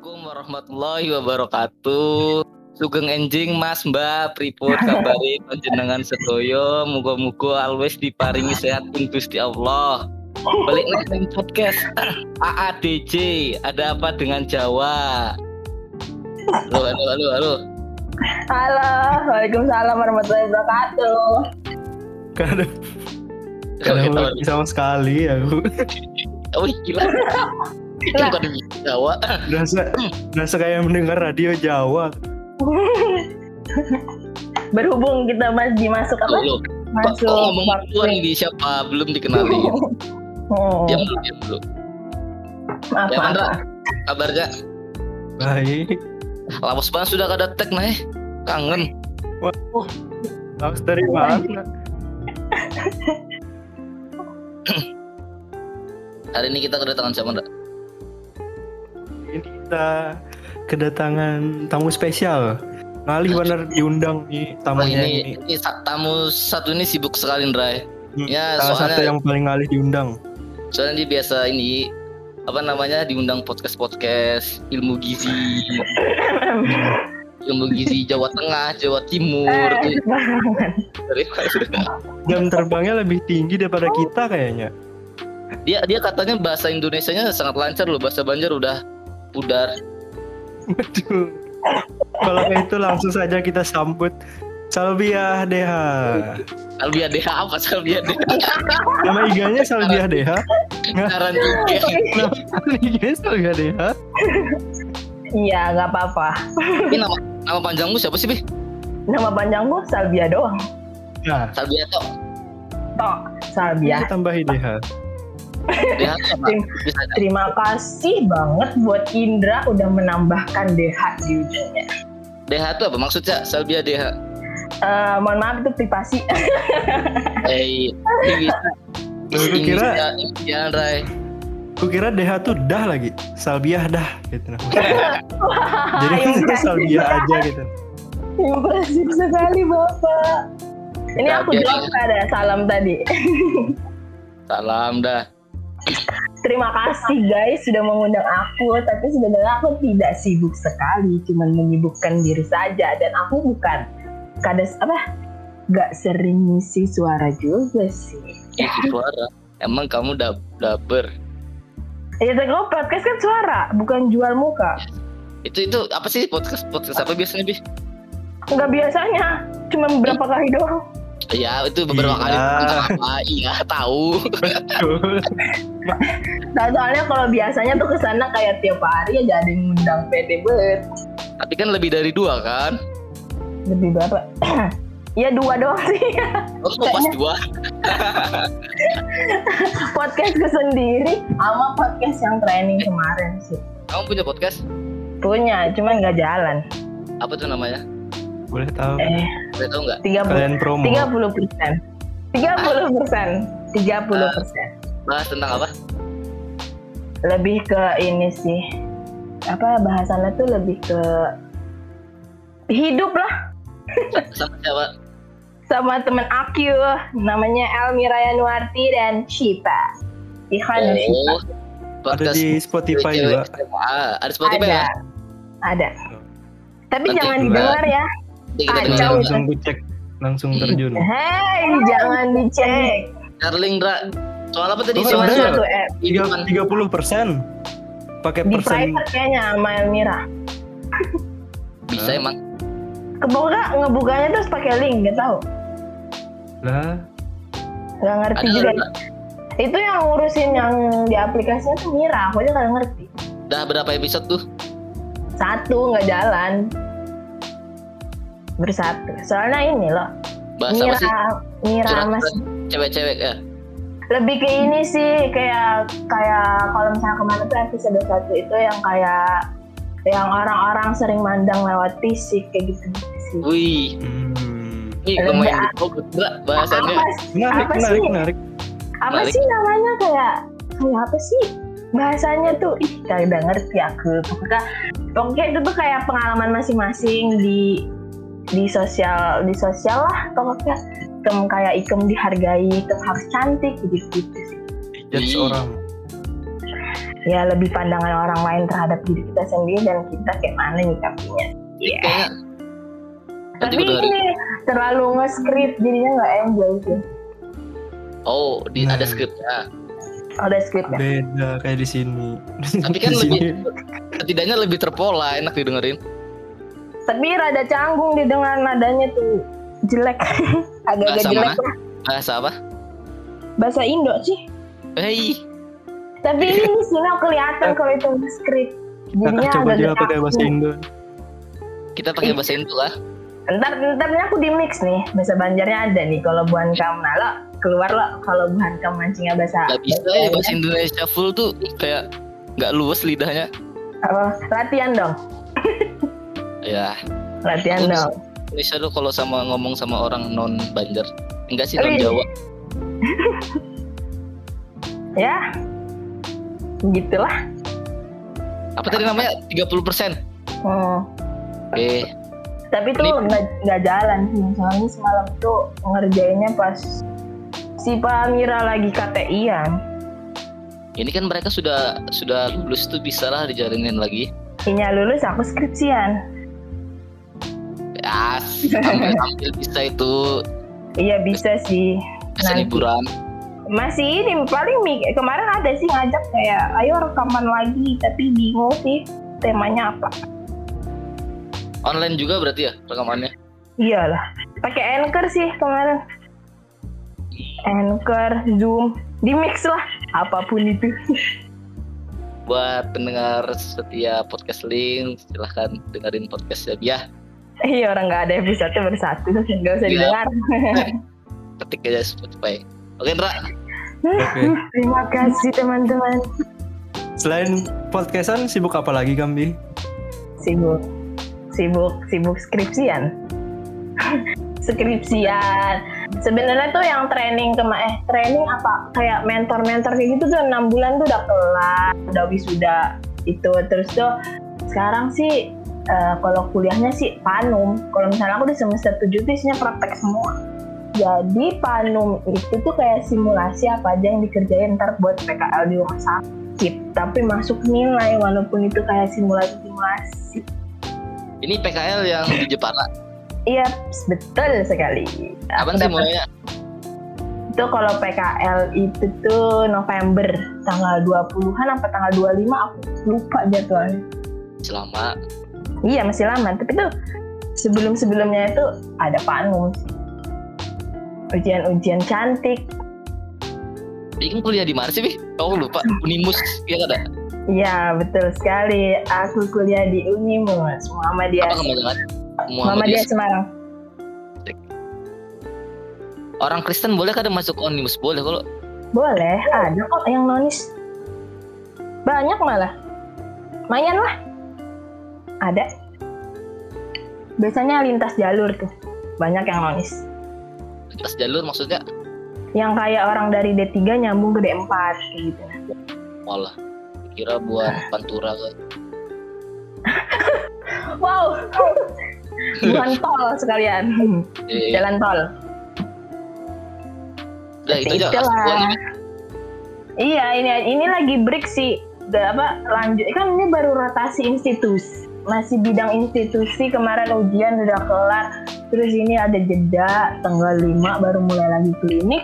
Assalamualaikum warahmatullahi wabarakatuh. Sugeng enjing Mas Mbak pripun kabari panjenengan sedoyo muga-muga always diparingi sehat Gusti Allah. Balik nih podcast AADJ. Ada apa dengan Jawa? Halo, halo, halo, halo. Halo, Waalaikumsalam warahmatullahi wabarakatuh. Karena karena sama sekali aku. Oh, gila. Itu bukan Jawa. Berasa berasa kayak mendengar radio Jawa. Berhubung kita masih masuk apa? Loh, Masuk kok ngomong duluan di siapa? Belum dikenali. Oh, Diam dulu, diam dulu. maaf, Ya, maaf. Mandra. Kabar gak? Baik. Lawas banget sudah kada tag nah. eh. Kangen. Harus dari mana? Hari ini kita kedatangan siapa Mandra? Ini kita kedatangan tamu spesial. Ngalih bener diundang nih tamunya ini, ini. ini tamu satu ini sibuk sekali Ndra. Ya, Salah soalnya- satu yang paling ngalih diundang. Soalnya dia biasa ini apa namanya diundang podcast-podcast ilmu gizi, ilmu gizi Jawa Tengah, Jawa Timur. Eh, Jam terbangnya lebih tinggi daripada kita kayaknya. dia dia katanya bahasa Indonesianya sangat lancar loh, bahasa Banjar udah pudar. Betul. Kalau kayak itu langsung saja kita sambut Salbiah Deha. Salvia DH apa Salvia DH? Nama IG-nya Salbiah Deha. Saran juga. Nama IG-nya Deha. Iya, nggak apa-apa. Ini nama nama panjangmu siapa sih, Bi? Nama panjangku Salvia doang. Nah, Salvia Tok. Tok, Salvia. kita tambahin Deha. DH. Terima kasih banget buat Indra udah menambahkan DH di ujungnya. DH itu apa maksudnya? Salvia DH. Eh, mohon maaf itu privasi. Eh, ini bisa. Aku kira- Ini bisa, ya, Ray. Aku kira Deha tuh dah lagi. Salbiah dah gitu. Nah. Jadi impresif Salbiah aja gitu. Impresif sekali Bapak. Ini aku jawab ada salam tadi. Salam dah. Terima kasih guys sudah mengundang aku, tapi sebenarnya aku tidak sibuk sekali, cuman menyibukkan diri saja dan aku bukan kades apa gak sering ngisi suara juga sih. Isi suara. Emang kamu dab daber. Ya tapi kalau podcast kan suara, bukan jual muka. Itu itu apa sih podcast podcast apa biasanya bi? Nggak biasanya, cuma beberapa kali doang. Ya itu beberapa Iya. kali tentang apa? Iya tahu. Betul. Nah, soalnya kalau biasanya tuh ke sana kayak tiap hari aja ada yang ngundang pede banget. Tapi kan lebih dari dua kan? Lebih berapa? ya dua doang sih. Oh pas dua. Podcastku sendiri sama podcast yang training kemarin sih. Kamu punya podcast? Punya, cuman nggak jalan. Apa tuh namanya? Boleh tahu. Eh, Boleh tahu nggak? 30 Kalian promo. 30 persen. 30 persen. 30 persen. Bahas tentang apa? Lebih ke ini sih. Apa bahasannya tuh lebih ke hidup lah Sama siapa? sama temen aku namanya Elmira Yanuarti dan. Iklan dan Shita. Oh, Ada di Spotify juga. Ada Spotify ada. ya? Ada. Tapi Nanti jangan didengar ya. Kita Kacau. dengar. Langsung dicek, langsung terjun. Hei, jangan dicek. Darling Dra. Soal apa tadi? Soal. Suatu app. Tiga puluh persen. Pakai Di persen. private kayaknya sama Elmira. Bisa emang. Kebuka ngebukanya terus pakai link, gak tahu. Lah, Gak ngerti Ada juga. Itu yang ngurusin yang di aplikasinya tuh Mira, aku aja gak ngerti. Udah berapa episode tuh? Satu nggak jalan. Bersatu. Soalnya ini loh, Bahas apa Mira, sih? Mira Curhat mas cewek-cewek ya. lebih ke ini sih kayak kayak kalau misalnya kemarin tuh episode satu itu yang kayak yang orang-orang sering mandang lewat fisik kayak gitu sih. Wih, hmm. ini Lebih lumayan bagus Dra bahasannya. Apa, menarik, Apa menarik, sih? menarik. apa Balik. sih namanya kayak kayak apa sih bahasanya tuh ih kayak udah ngerti aku pokoknya pokoknya itu tuh kayak pengalaman masing-masing di di sosial di sosial lah pokoknya ikem kayak ikem dihargai ikem harus cantik gitu gitu Judge Ih. orang. ya lebih pandangan orang lain terhadap diri kita sendiri dan kita kayak mana nyikapinya Iya. Kayaknya nanti tapi ini terlalu nge-script jadinya nggak enjoy sih Oh, di, Nah. ada skripnya. ada scriptnya Beda kayak di sini. Tapi kan Di lebih sini. setidaknya lebih terpola, enak didengerin. Tapi rada canggung didengar nadanya tuh jelek agak-agak Bahasa jelek mana? lah Bahasa apa? bahasa Indo sih Hei, tapi ini sini kelihatan kalau itu script jadinya Kakak coba juga agak-agak pakai bahasa. Indo. kita pakai bahasa Indo lah. ntar ntar ini aku di mix nih bahasa Banjarnya ada nih kalau buan kamu nah lo keluar lo kalau buan kamu mancingnya bahasa Gak bisa ya bahasa Indonesia full tuh kayak nggak luas lidahnya. apa latihan dong Ya, latihan Aku- dong Indonesia tuh kalau sama ngomong sama orang non Banjar, enggak sih non. Jawa. ya gitulah Apa tadi namanya? 30 persen. hmm. Oke, tapi tuh Ini- nggak nggak jalan sih soalnya semalam tuh ngerjainnya pas si Pamira lagi KTI-an ini kan mereka sudah sudah lulus tuh bisa lah dijalinin lagi. Inya lulus aku skripsian Ya, sambil sambil bisa itu iya bisa sih bisa Nanti. liburan. masih ini paling kemarin ada sih ngajak kayak ayo rekaman lagi tapi bingung sih temanya apa Online juga berarti ya rekamannya. iyalah pakai anchor sih kemarin anchor zoom di mix lah apa pun itu Buat pendengar setia podcast link, silahkan dengerin podcast ya. Iya orang nggak ada episode bersatu nggak usah Iya. didengar Ketik aja Spotify. Oke, Ndra. Oke. terima kasih teman-teman Selain podcastan sibuk apa lagi Kambi? sibuk sibuk sibuk skripsian skripsian sebenarnya tuh yang training kema eh training apa kayak mentor mentor kayak gitu tuh enam bulan tuh udah kelar udah wisuda itu terus tuh sekarang sih eh, kalau kuliahnya sih panum kalau misalnya aku di semester 7 tuh isinya praktek semua jadi panum itu tuh kayak simulasi apa aja yang dikerjain ntar buat PKL di rumah sakit tapi masuk nilai walaupun itu kayak simulasi simulasi Ini PKL yang di Jepara. Iya, betul sekali. Aku sih mulainya? Itu kalau PKL itu tuh November tanggal 20-an apa tanggal 25 aku lupa jadwalnya. Selama. Iya, masih lama, tapi tuh sebelum-sebelumnya itu ada panum. Ujian-ujian cantik. Ini kan kuliah di mana sih, Bi? Kau lupa. Unimus, ya ada? Iya, betul sekali. Aku kuliah di Unimus, Muhammadiyah. Apa kepanjangan? Muhammadiyah Semarang. Orang Kristen boleh kada masuk Unimus? Boleh kalau Boleh, ada kok yang nonis. Banyak malah. Lumayan lah. Ada. Biasanya lintas jalur tuh. Banyak yang nonis. lintas jalur maksudnya Yang kayak orang dari D3 nyambung ke D4 kayak gitu. malah kira buat pantura kan. Wow. Bukan tol sekalian. Eh, Jalan tol. udah itu aja. Iya, ini ini lagi break sih. Udah apa lanjut kan ini baru rotasi institusi. Masih bidang institusi kemarin ujian udah kelar. Terus ini ada jeda tanggal 5 baru mulai lagi klinik.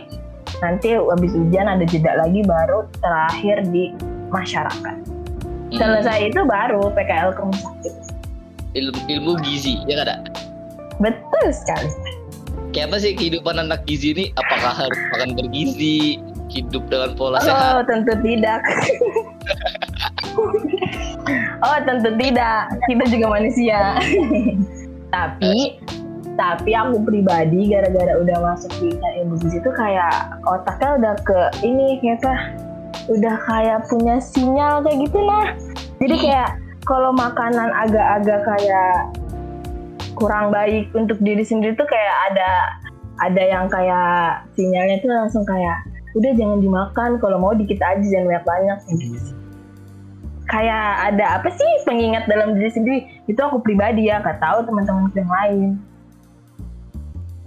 Nanti habis ujian ada jeda lagi baru terakhir di masyarakat. Hmm, Selesai itu baru PKL ke rumah sakit. ilmu, ilmu gizi, ya kada? Betul sekali. Kayak apa sih kehidupan anak gizi ini? Apakah harus makan bergizi, hidup dengan pola Oh, sehat? tentu tidak. oh, tentu tidak. Kita juga manusia. tapi tapi aku pribadi gara-gara udah masuk di ilmu gizi itu kayak otaknya udah ke ini kayak? Udah kayak punya sinyal kayak gitu lah. Jadi kayak kalau makanan agak-agak kayak kurang baik untuk diri sendiri tuh kayak ada ada yang kayak sinyalnya tuh langsung kayak udah jangan dimakan kalau mau dikit aja jangan banyak banyak kayak ada apa sih pengingat dalam diri sendiri itu aku pribadi ya nggak tahu teman-teman yang lain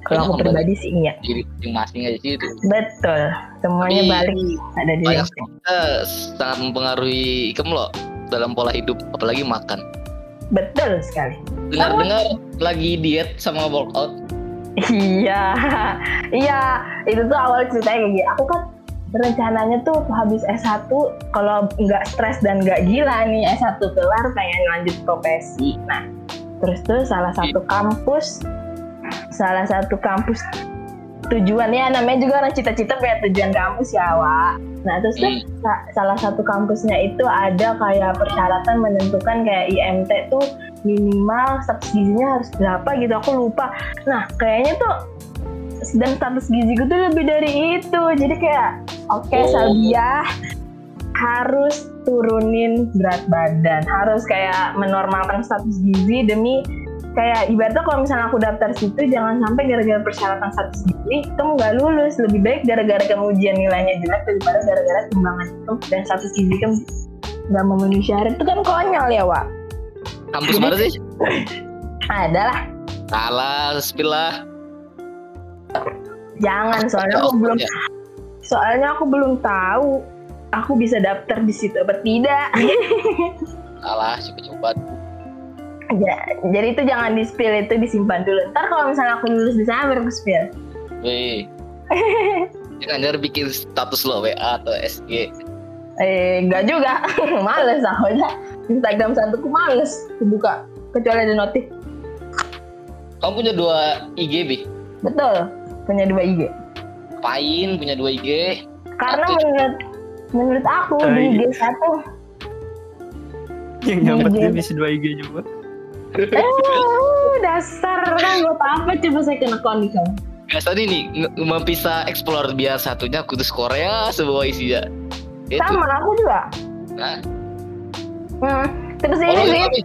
Kalau aku pribadi sih iya. diri masing-masing aja sih itu. Betul. Semuanya Tapi- balik ada di kita sangat mempengaruhi kamu loh dalam pola hidup, apalagi makan. Betul sekali. Dengar-dengar lagi diet sama workout. Iya, iya. Itu tuh awal ceritanya kayak gini. Aku kan rencananya tuh habis S1 kalau nggak stres dan nggak gila nih S1 kelar pengen lanjut profesi. Nah, terus tuh salah satu kampus salah satu kampus tujuannya namanya juga orang cita-cita punya tujuan kampus ya, Wak. Nah, terus tuh Hmm. sa- salah satu kampusnya itu ada kayak persyaratan menentukan kayak IMT tuh minimal status gizinya harus berapa gitu aku lupa nah kayaknya tuh dan status gizi gue tuh lebih dari itu jadi kayak oke Oh. Salbia harus turunin berat badan harus kayak menormalkan status gizi demi kayak ibaratnya kalau misalnya aku daftar situ jangan sampai gara-gara persyaratan status gizi kamu nggak lulus lebih baik gara-gara kamu ujian nilainya jelek daripada gara-gara timbangan itu dan status gizi kamu nggak memenuhi syarat itu kan konyol ya Wak Kampus mana sih? ada lah Salah, spill lah. Jangan soalnya aku belum Ya. soalnya aku belum tahu aku bisa daftar di situ apa tidak Salah, coba-coba. Ya, jadi itu jangan di spill itu disimpan dulu ntar kalau misalnya aku lulus di sana baru aku spill Wih. Jangan jangan bikin status lo WA atau SG. eh enggak juga males aku aja Instagram satuku males dibuka kecuali ada notif Kamu punya dua IG, Bi? betul punya dua IG Pain punya dua IG. karena Satu. menurut menurut aku di Tai. IG satu Yang nyampe Iya. dia bisa dua IG juga. eh dasar kan buat apa coba saya kena account di kamu Biasanya nih nge- bisa explore biar satunya kudus Korea semua isinya. Itu. sama aku juga Nah, hmm. terus ini follow sih.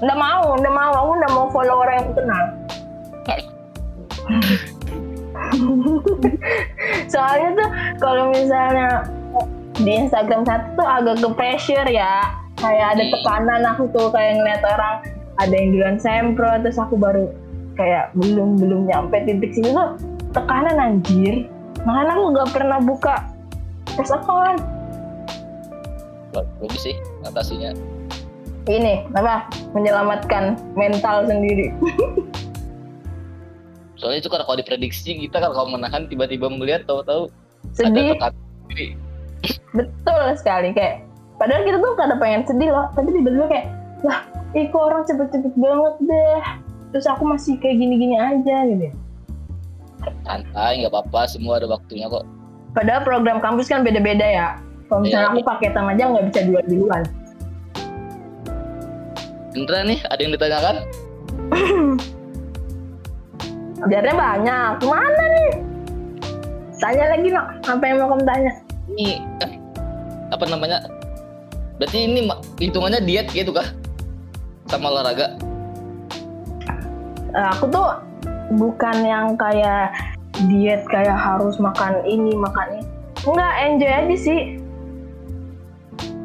Nggak mau, nggak mau. Aku nggak mau follow orang yang aku kenal. Soalnya tuh kalau misalnya di Instagram satu tuh agak ke pressure ya. Kayak ada Hmm. tekanan aku tuh kayak ngeliat orang ada yang duluan sempro terus aku baru kayak belum belum nyampe titik situ tuh tekanan anjir. Makanya aku nggak pernah buka terus account. Bagus sih atasinya. Ini apa menyelamatkan mental sendiri. Soalnya itu kan kalau diprediksi kita kan kalau menahan tiba-tiba melihat tahu-tahu ada Sedih. sendiri. betul sekali kayak padahal kita tuh kada pengen sedih loh tapi tiba-tiba kayak lah ih kok orang cepet-cepet banget deh terus aku masih kayak gini-gini aja gitu Santai, nggak apa-apa. Semua ada waktunya kok. padahal program kampus kan beda-beda ya kalau misalnya Iya. aku paketan aja nggak bisa dua duluan Indra nih, ada yang ditanyakan? biarnya banyak. Mana nih? Tanya lagi nok. Apa yang mau kamu tanya? Ini eh, apa namanya? Berarti ini hitungannya diet gitu kah? Sama olahraga? Eh, aku tuh bukan yang kayak diet kayak harus makan ini makan ini. Enggak enjoy aja sih.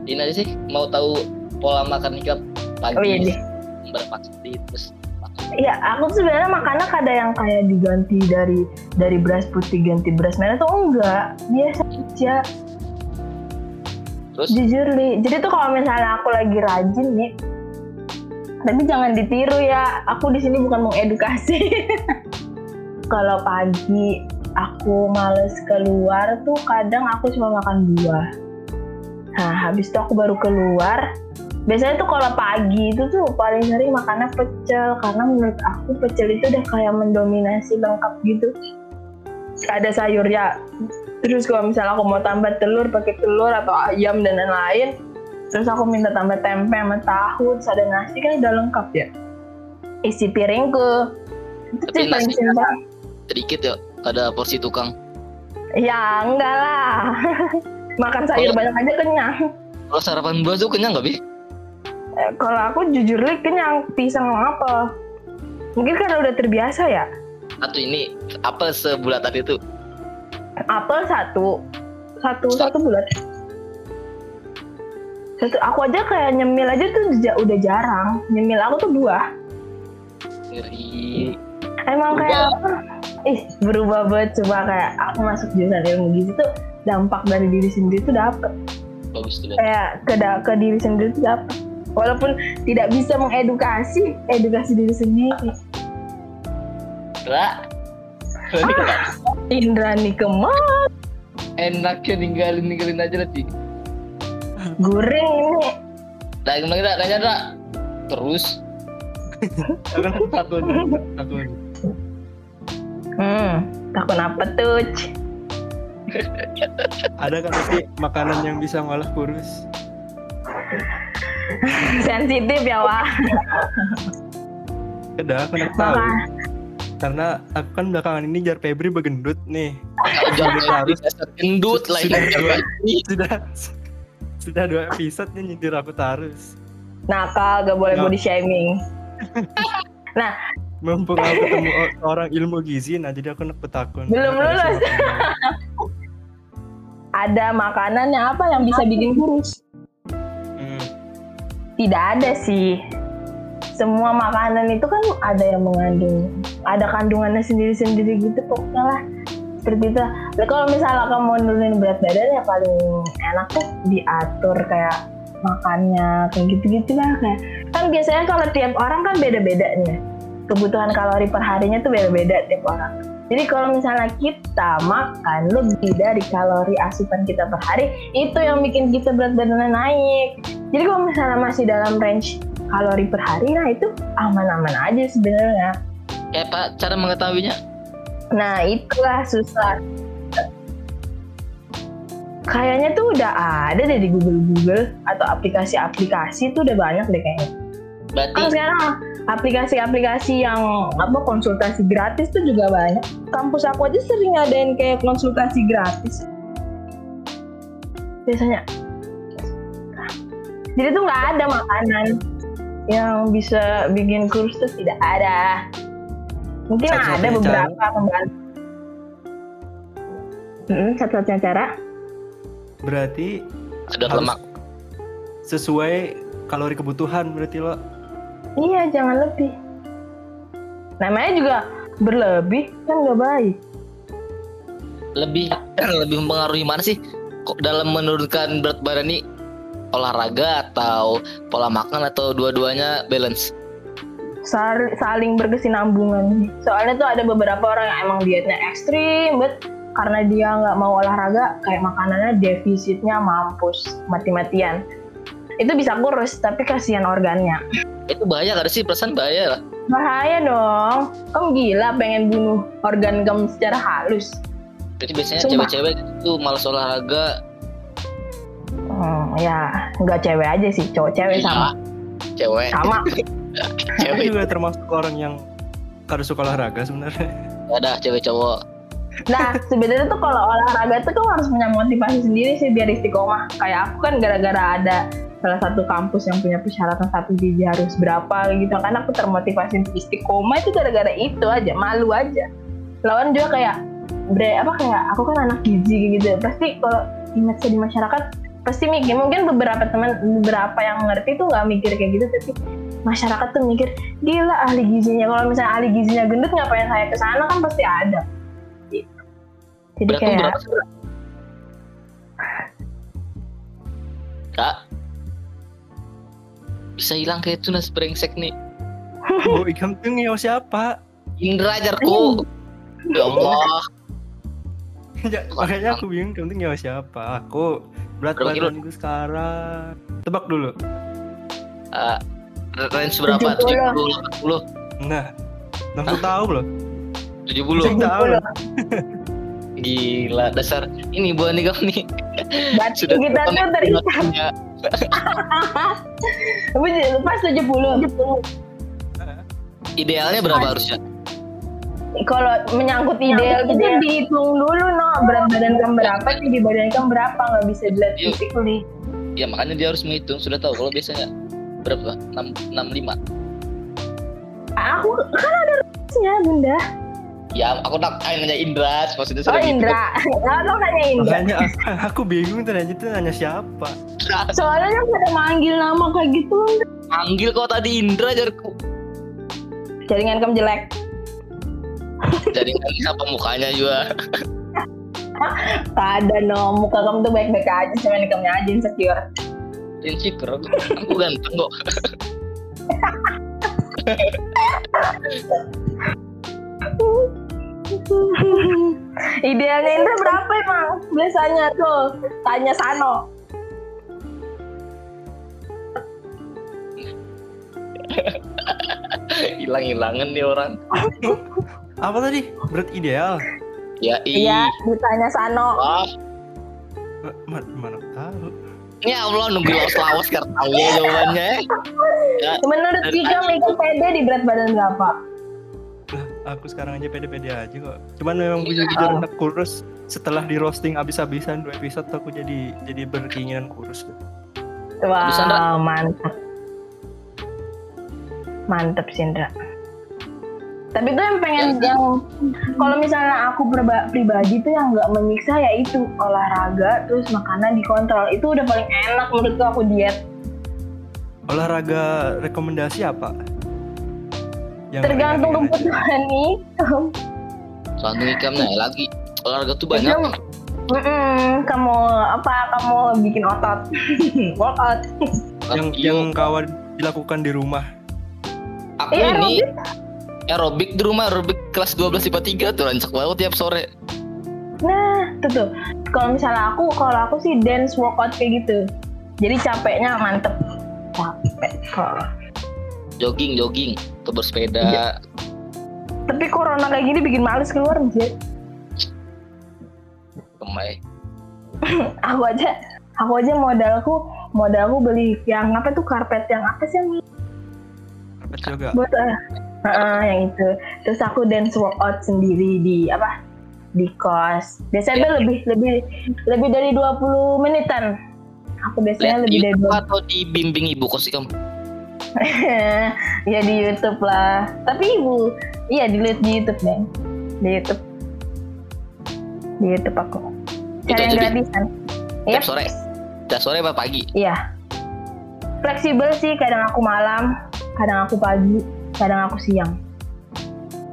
Ini aja sih, mau tahu pola makan Nika pagi Oh, iya kali terus Iya, aku sebenarnya makannya kada yang kayak diganti dari dari beras putih ganti beras merah tuh enggak. Biasa aja, terus jujur li. Jadi tuh kalau misalnya aku lagi rajin nih, tapi jangan ditiru ya. Aku di sini bukan mengedukasi. kalau pagi aku males keluar tuh kadang aku cuma makan buah. Nah, habis itu aku baru keluar. Biasanya tuh kalau pagi itu tuh paling sering makannya pecel karena menurut aku pecel itu udah kayak mendominasi lengkap gitu. Ada sayurnya. Terus kalau misalnya aku mau tambah telur pakai telur atau ayam dan lain-lain, terus aku minta tambah tempe sama tahu, terus ada nasi kan udah lengkap ya. Isi piringku. Itu sih paling simpel. sedikit ya ada porsi tukang. Ya enggak lah. Makan sayur Kalau- banyak aja kenyang. Kalau sarapan buah tuh kenyang nggak bi? Eh, kalau aku jujur li kenyang pisang sama apel. Mungkin karena udah terbiasa ya. Satu ini apa sebulatan itu? Apel satu, satu Satu. satu bulat. Satu, aku aja kayak nyemil aja tuh udah jarang. Nyemil aku tuh buah. Ngeri. emang kayak ih berubah banget coba kayak aku masuk jurusan ilmu gizi tuh dampak dari diri sendiri tuh dapet bagus tuh kayak ke, da- ke diri sendiri tuh dapet walaupun tidak bisa mengedukasi edukasi diri sendiri Ra Ini kenapa? Indrani ke mana enaknya ninggalin ninggalin aja lah Ci. guring ini Nah, gimana kita nanya Ra? Terus Kan takut takut. hmm takut apa tuh? Ada kan nanti makanan yang bisa ngolah kurus. sensitif ya wah Ada aku nak tahu. Maka, Karena aku kan belakangan ini jar Febri begendut nih. jangan harus gendut lah Sudah dua. Sudah sudah dua episode nih nyindir aku terus. nakal gak boleh Nah. body shaming Mumpung aku ketemu orang ilmu gizi, nah jadi aku nak petakun. Belum lulus. ada makanannya apa yang bisa bikin kurus. Tidak ada sih. Semua makanan itu kan ada yang mengandung. Ada kandungannya sendiri-sendiri gitu pokoknya lah. Seperti itu. Nah, kalau misalnya kamu nurunin berat badan ya paling enak tuh diatur kayak makannya kayak gitu-gitu lah kayak. Kan biasanya kalau tiap orang kan beda-beda nih kebutuhan kalori per harinya tuh beda-beda tiap orang jadi kalau misalnya kita makan lebih dari kalori asupan kita per hari itu yang bikin kita berat badannya naik jadi kalau misalnya masih dalam range kalori per hari, nah itu aman-aman aja sebenarnya. Kayak Pak cara mengetahuinya? Nah itulah susah. Kayaknya tuh udah ada deh di Google-Google atau aplikasi-aplikasi tuh udah banyak deh kayaknya. Kan Berarti sekarang aplikasi-aplikasi yang apa konsultasi gratis tuh juga banyak. Kampus aku aja sering ngadain kayak konsultasi gratis. Biasanya. Jadi tuh nggak ada makanan yang bisa bikin kurus tuh tidak ada. Mungkin ada Satu-satunya beberapa pembantu. Hmm, satu-satunya cara Berarti ada lemak. sesuai kalori kebutuhan berarti lo. Iya, jangan lebih. Namanya juga berlebih kan nggak baik. Lebih lebih mempengaruhi mana sih? Kok dalam menurunkan berat badan ini olahraga atau pola makan atau dua-duanya balance? Saling berkesinambungan. Soalnya tuh ada beberapa orang yang emang dietnya ekstrim, bet karena dia nggak mau olahraga, kayak makanannya defisitnya mampus mati-matian. Itu bisa kurus, tapi kasihan organnya. Itu bahaya gak sih? Perasaan bahaya lah. Bahaya dong. Kamu gila pengen bunuh organ kamu secara halus. Jadi biasanya Sumpah. cewek-cewek itu malas olahraga. Hmm, ya nggak cewek aja sih, cowok-cewek Iya, sama. Cewek, Sama. Cewek. juga termasuk orang yang harus suka olahraga sebenarnya. Ada cewek cowok. Nah, sebenarnya tuh kalau olahraga tuh kamu harus punya motivasi sendiri sih biar istiqomah. Kayak aku kan gara-gara ada salah satu kampus yang punya persyaratan satu gizi harus berapa gitu kan aku termotivasi untuk istiqomah itu gara-gara itu aja malu aja lawan juga kayak bre apa kayak aku kan anak gizi gitu pasti kalau image di masyarakat pasti mikir mungkin beberapa teman beberapa yang ngerti tuh nggak mikir kayak gitu tapi masyarakat tuh mikir gila ahli gizinya kalau misalnya ahli gizinya gendut ngapain saya ke sana kan pasti ada. Jadi Berat kayak berapa sih? Bro? Kak, bisa hilang kayak tunas brengsek nih. Ikam tuh ngeo siapa? Indra jarku. Ya Allah. Ya, makanya aku bingung tuh ngeo siapa? Aku berat badan gue sekarang. Tebak dulu. Eh, range berapa? 70. 70, Nah, langsung tahu belum? 80, 70. Tahu. Gila, dasar ini buah nih kamu nih. Berarti Sudah kita tuh terikat pas 70 Idealnya berapa harusnya? kalau menyangkut ideal itu dihitung dulu no berat badan kamu berapa tinggi badan kamu berapa nggak bisa dilihat Yuk. physically Ya makanya dia harus menghitung. Sudah tahu kalau biasanya berapa? 6, 65. aku kan ada rumusnya bunda Ya, aku nak nanya Indra, maksudnya oh sudah gitu. Indra oh tanya Indra Makanya aku, bingung tuh nanya tuh nanya siapa? soalnya pada manggil nama kayak gitu Panggil kau tadi Indra jarku. jaringan kamu jelek Jadi nanti apa mukanya juga. Ada no, muka kamu tuh baik-baik aja, cuma kamu aja insecure. Insecure aku, aku ganteng kok. Idealnya Indra berapa emang? Biasanya tuh tanya Sano. Hilang-hilangan nih orang. Apa tadi? Berat ideal? Ya Iya, ditanya Sano. Ah, Ma- Mana tahu? ya Allah nunggu lawas-lawas karena tahu ya jawabannya. Ya, Menurut Kika Mika pede di berat badan berapa? Aku sekarang aja pede-pede aja kok. Cuman memang bujur-bujur Oh. anak kurus. Setelah di roasting abis-abisan dua episode aku jadi jadi berkeinginan kurus. Wah, Sandra. mantap. Mantap Sindra. Tapi tuh yang pengen yang kalau misalnya aku pribadi tuh yang nggak menyiksa ya itu olahraga terus makanan dikontrol itu udah paling enak menurutku aku diet. Olahraga rekomendasi apa? Yang Tergantung kebutuhan nih. Soalnya ikamnya lagi. Olahraga tuh banyak. Kamu apa kamu bikin otot workout Yang yang kawan dilakukan di rumah. aku Iya, ini aerobik di rumah aerobik kelas 12 IPA 3 tuh rancak banget tiap sore. nah tuh tuh kalau misalnya aku kalau aku sih dance workout kayak gitu jadi capeknya mantep capek kok Jogging, jogging, atau Iya. bersepeda. tapi corona kayak gini bikin males keluar anjir Kemai. aku aja aku aja modalku modalku beli yang apa tuh karpet yang apa sih yang Karpet juga. buat eh, Heeh, yang itu terus aku dance workout sendiri di apa di kos biasanya tuh lebih lebih lebih dari 20 menitan aku biasanya Lihat lebih di dari YouTube 20 atau di bimbing ibu kos kamu? ya di YouTube lah tapi ibu iya dilihat di YouTube deh di YouTube di YouTube aku cari yang gratisan Tiap Yep. sore. Tiap sore apa pagi? Iya. Fleksibel sih, kadang aku malam, kadang aku pagi, kadang aku siang.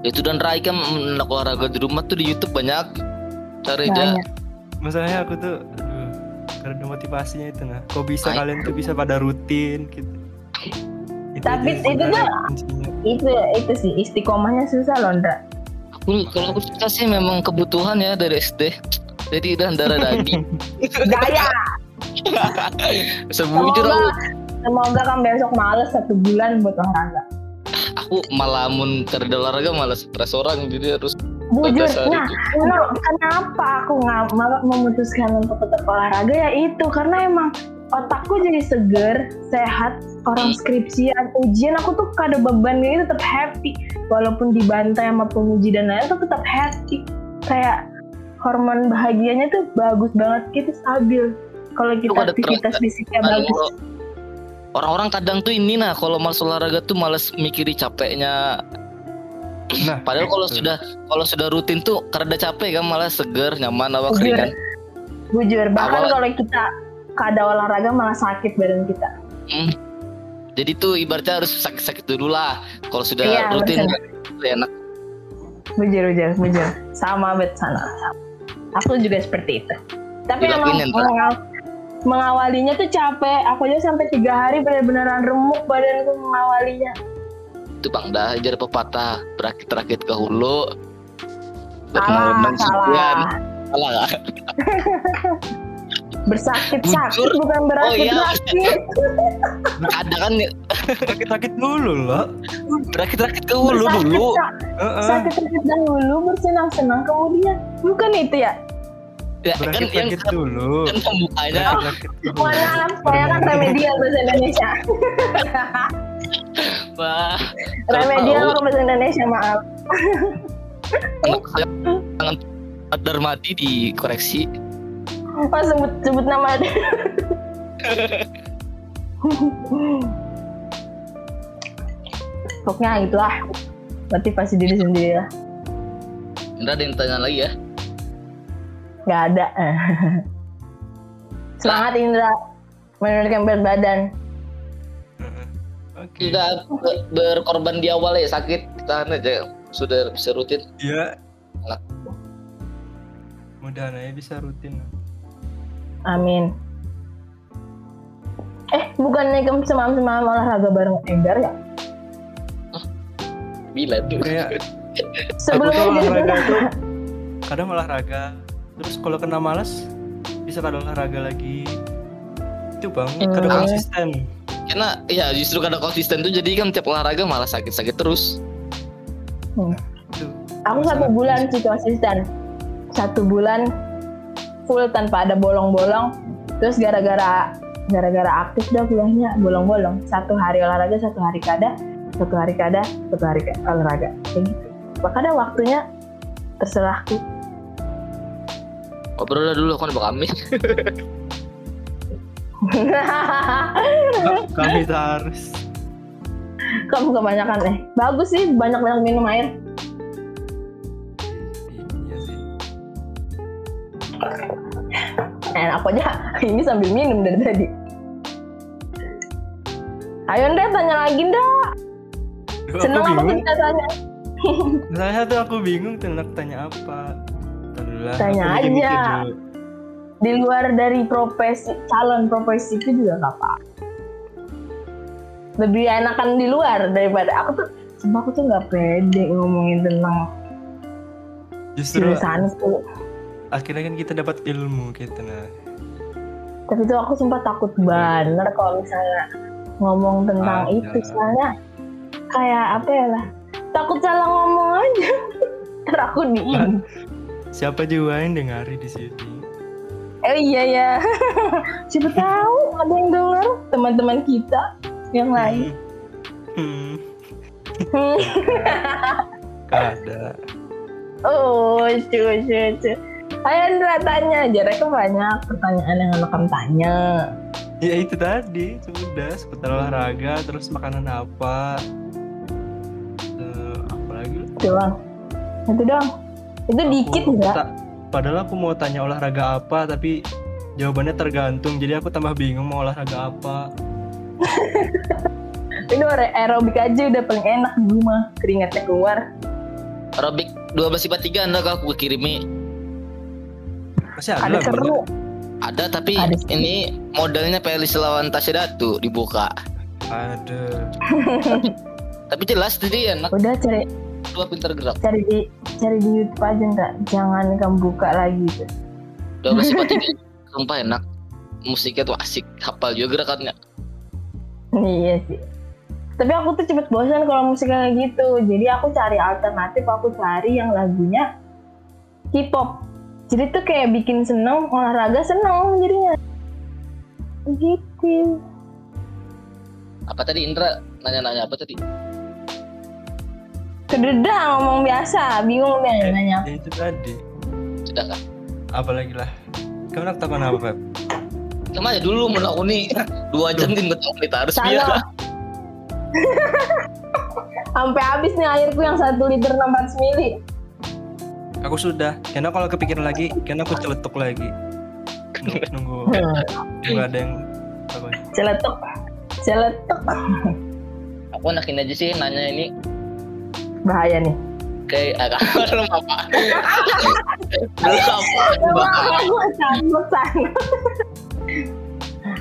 Itu dan Rai kan olahraga di rumah tuh di YouTube banyak. Cari aja. Masalahnya aku tuh aduh, karena motivasinya itu nah. Kok bisa Ay. kalian tuh bisa pada rutin gitu. Tapi itu tuh-. Itu itu sih istiqomahnya susah loh, Ndra. Aku kalau aku suka sih memang kebutuhan ya dari SD. Jadi udah darah daging. Gaya. Sebujur Semoga, aku, semoga kamu besok males satu bulan buat olahraga. aku malamun karena olahraga malah stres orang jadi harus Bujur. Nah, kenapa, kenapa aku nggak memutuskan untuk tetap olahraga ya itu karena emang otakku jadi seger, sehat, orang skripsian, ujian aku tuh kada beban gitu tetap happy. Walaupun dibantai sama penguji dan lain tuh tetap happy. Kayak hormon bahagianya tuh bagus banget gitu stabil. Kalau kita ada aktivitas fisiknya bagus. orang-orang kadang tuh ini nah kalau malas olahraga tuh malas mikiri capeknya. Nah, padahal kalau betul. sudah kalau sudah rutin tuh karena capek kan malah seger nyaman awak Bujur. ringan. Bujur bahkan kalau kita kada olahraga malah sakit badan kita. Hmm. jadi tuh ibaratnya harus sakit-sakit dulu lah. Kalau sudah Iya, rutin betul. ya enak. Bujur bujur bujur. Sama bet sana aku juga seperti itu. Tapi emang Dilakuin, Hendra. mengaw- mengawalinya tuh capek. Aku aja sampai tiga hari benar-beneran remuk badanku mengawalinya. Itu bang dah jar pepatah berakit-rakit ke hulu. Salah salah. salah? bersakit-sakit bukan Oh, iya. berakit-rakit ada kan sakit-sakit dulu loh. berakit-rakit ke hulu dulu. Sakit-sakit dahulu bersenang-senang kemudian bukan itu ya? Ya kan yang dulu. kan pembukanya mohon maaf saya kan remedial bahasa Indonesia. Wah. Remedial bahasa Indonesia maaf. Tangan Darmadi dikoreksi Oh, sebut sebut nama dia. Pokoknya itulah motivasi diri sendiri lah. Indra ada yang tanya lagi ya Gak ada. Semangat Indra menurunkan berat badan. Tidak be- berkorban di awal ya sakit tahan aja sudah bisa rutin Iya. Enak. Mudahan aja bisa rutin. Amin. Eh, bukannya kamu semalam-semalam olahraga bareng Enggar ya? bila tuh Kayak Sebelum aku olahraga tuh kadang olahraga terus kalau kena malas bisa kadang olahraga lagi itu bang kadang Hmm. konsisten karena ya justru karena konsisten tuh jadi kan tiap olahraga malah sakit-sakit terus itu Aku satu bulan sih konsisten. Satu bulan full tanpa ada bolong-bolong. Terus gara-gara gara-gara aktif dah kuliahnya bolong-bolong. Satu hari olahraga, satu hari kada, satu hari kada, satu hari ka- olahraga. Kayak gitu. Makanya waktunya terserahku. ngobrol dah dulu aku udah kami kami harus Kamu kebanyakan eh. Bagus sih banyak-banyak minum air. Enak aja ini sambil minum dari tadi. Ayo Ndra tanya lagi Ndra. Seneng bingung bisa tanya. saya tuh aku bingung tuh nak tanya apa Ntar dulu lah, Tanya aja. Di luar dari profesi calon profesi itu juga gak apa. Lebih enakan di luar daripada aku tuh. Sumpah aku tuh nggak pede ngomongin tentang justru jurusanku. Akhirnya kan kita dapat ilmu gitu nah Tapi tuh aku sumpah takut banget kalau misalnya ngomong tentang Ada. itu. soalnya kayak apa ya lah takut salah ngomong aja. Ntar aku diem siapa juga yang dengari di sini? Eh iya ya siapa tahu ada yang denger teman-teman kita yang lain. Hmm, Hmm. ada. Oh cuy cuy cuy Ayo Andra tanya aja, Reka banyak pertanyaan yang akan tanya. ya itu tadi sudah seputar olahraga terus makanan apa Eh, apa lagi Itu doang. Itu doang. Itu dikit Aku enggak? ta- padahal aku mau tanya olahraga apa tapi jawabannya tergantung jadi aku tambah bingung mau olahraga apa Ini aer- aerobik aja udah paling enak di rumah. Keringatnya keluar. Robik 12 sifat 3 anda aku kirimi masih ada, Ada seru. ada tapi Ada sih. ini modalnya Pelis lawan Tasya Datu dibuka ada tapi jelas tadi enak Udah cari dua pintar gerak cari di cari di YouTube aja enggak. Jangan kamu buka lagi tuh. 12 sifat 3 sumpah enak musiknya tuh asik hafal juga gerakannya iya sih. Tapi aku tuh cepet bosan kalau musiknya kayak gitu. Jadi aku cari alternatif, aku cari yang lagunya K-pop. Jadi tuh kayak bikin seneng, olahraga seneng jadinya. Gitu. apa tadi Indra nanya-nanya apa tadi Kededa ngomong biasa, bingung deh nanya. ya itu tadi sudah kan apalagi lah kamu nak takon apa Pep? sama aja dulu mau aku nih dua jam kan betul kita harus biar Sampai habis nih airku yang satu liter 600 mili. Aku sudah karena kalau kepikiran lagi karena aku celetuk lagi nunggu nunggu, nunggu ada yang Celetuk. Celetuk. aku enakin aja sih nanya ini Bahaya nih. kayak agak belum apa belum apa Sano, Sano.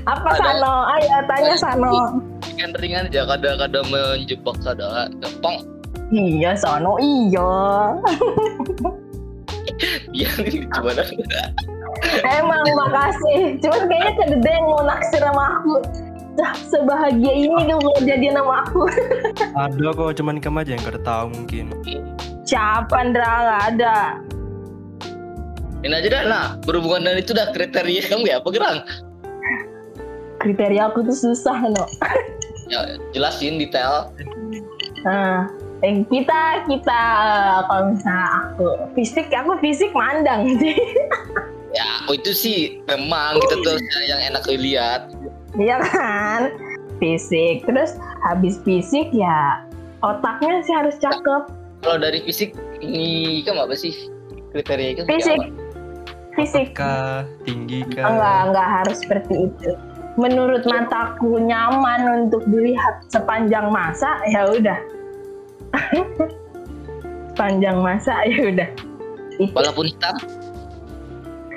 Apa. Sano? Ayo tanya Sano. kan ringan aja kadang-kadang menjebak kadang gampang Iya Sano, iya. iya ini gimana Emang makasih. Cuman kayaknya kedede yang mau naksir sama aku. Dah, sebahagia ini kamu jadian sama aku. ada kok cuman kamu aja yang gak tahu mungkin Siapa Andra? Gak ada. ini aja dah nah berhubungan dengan itu dah kriteria kamu ya apa gerang Kriteria aku tuh susah, no. ya jelasin detail Nah, eh, kita kita eh, kalau misalnya aku fisik aku fisik mandang sih. ya oh itu sih memang kita tuh yang enak dilihat Iya kan? Fisik. Terus habis fisik ya otaknya sih harus cakep. kalau dari fisik ini kamu apa sih kriteria itu Fisik. Fisik. kah tinggi kah Enggak, enggak harus seperti itu. Menurut mataku nyaman untuk dilihat sepanjang masa, ya udah. panjang masa ya udah. Itu. Walaupun hitam,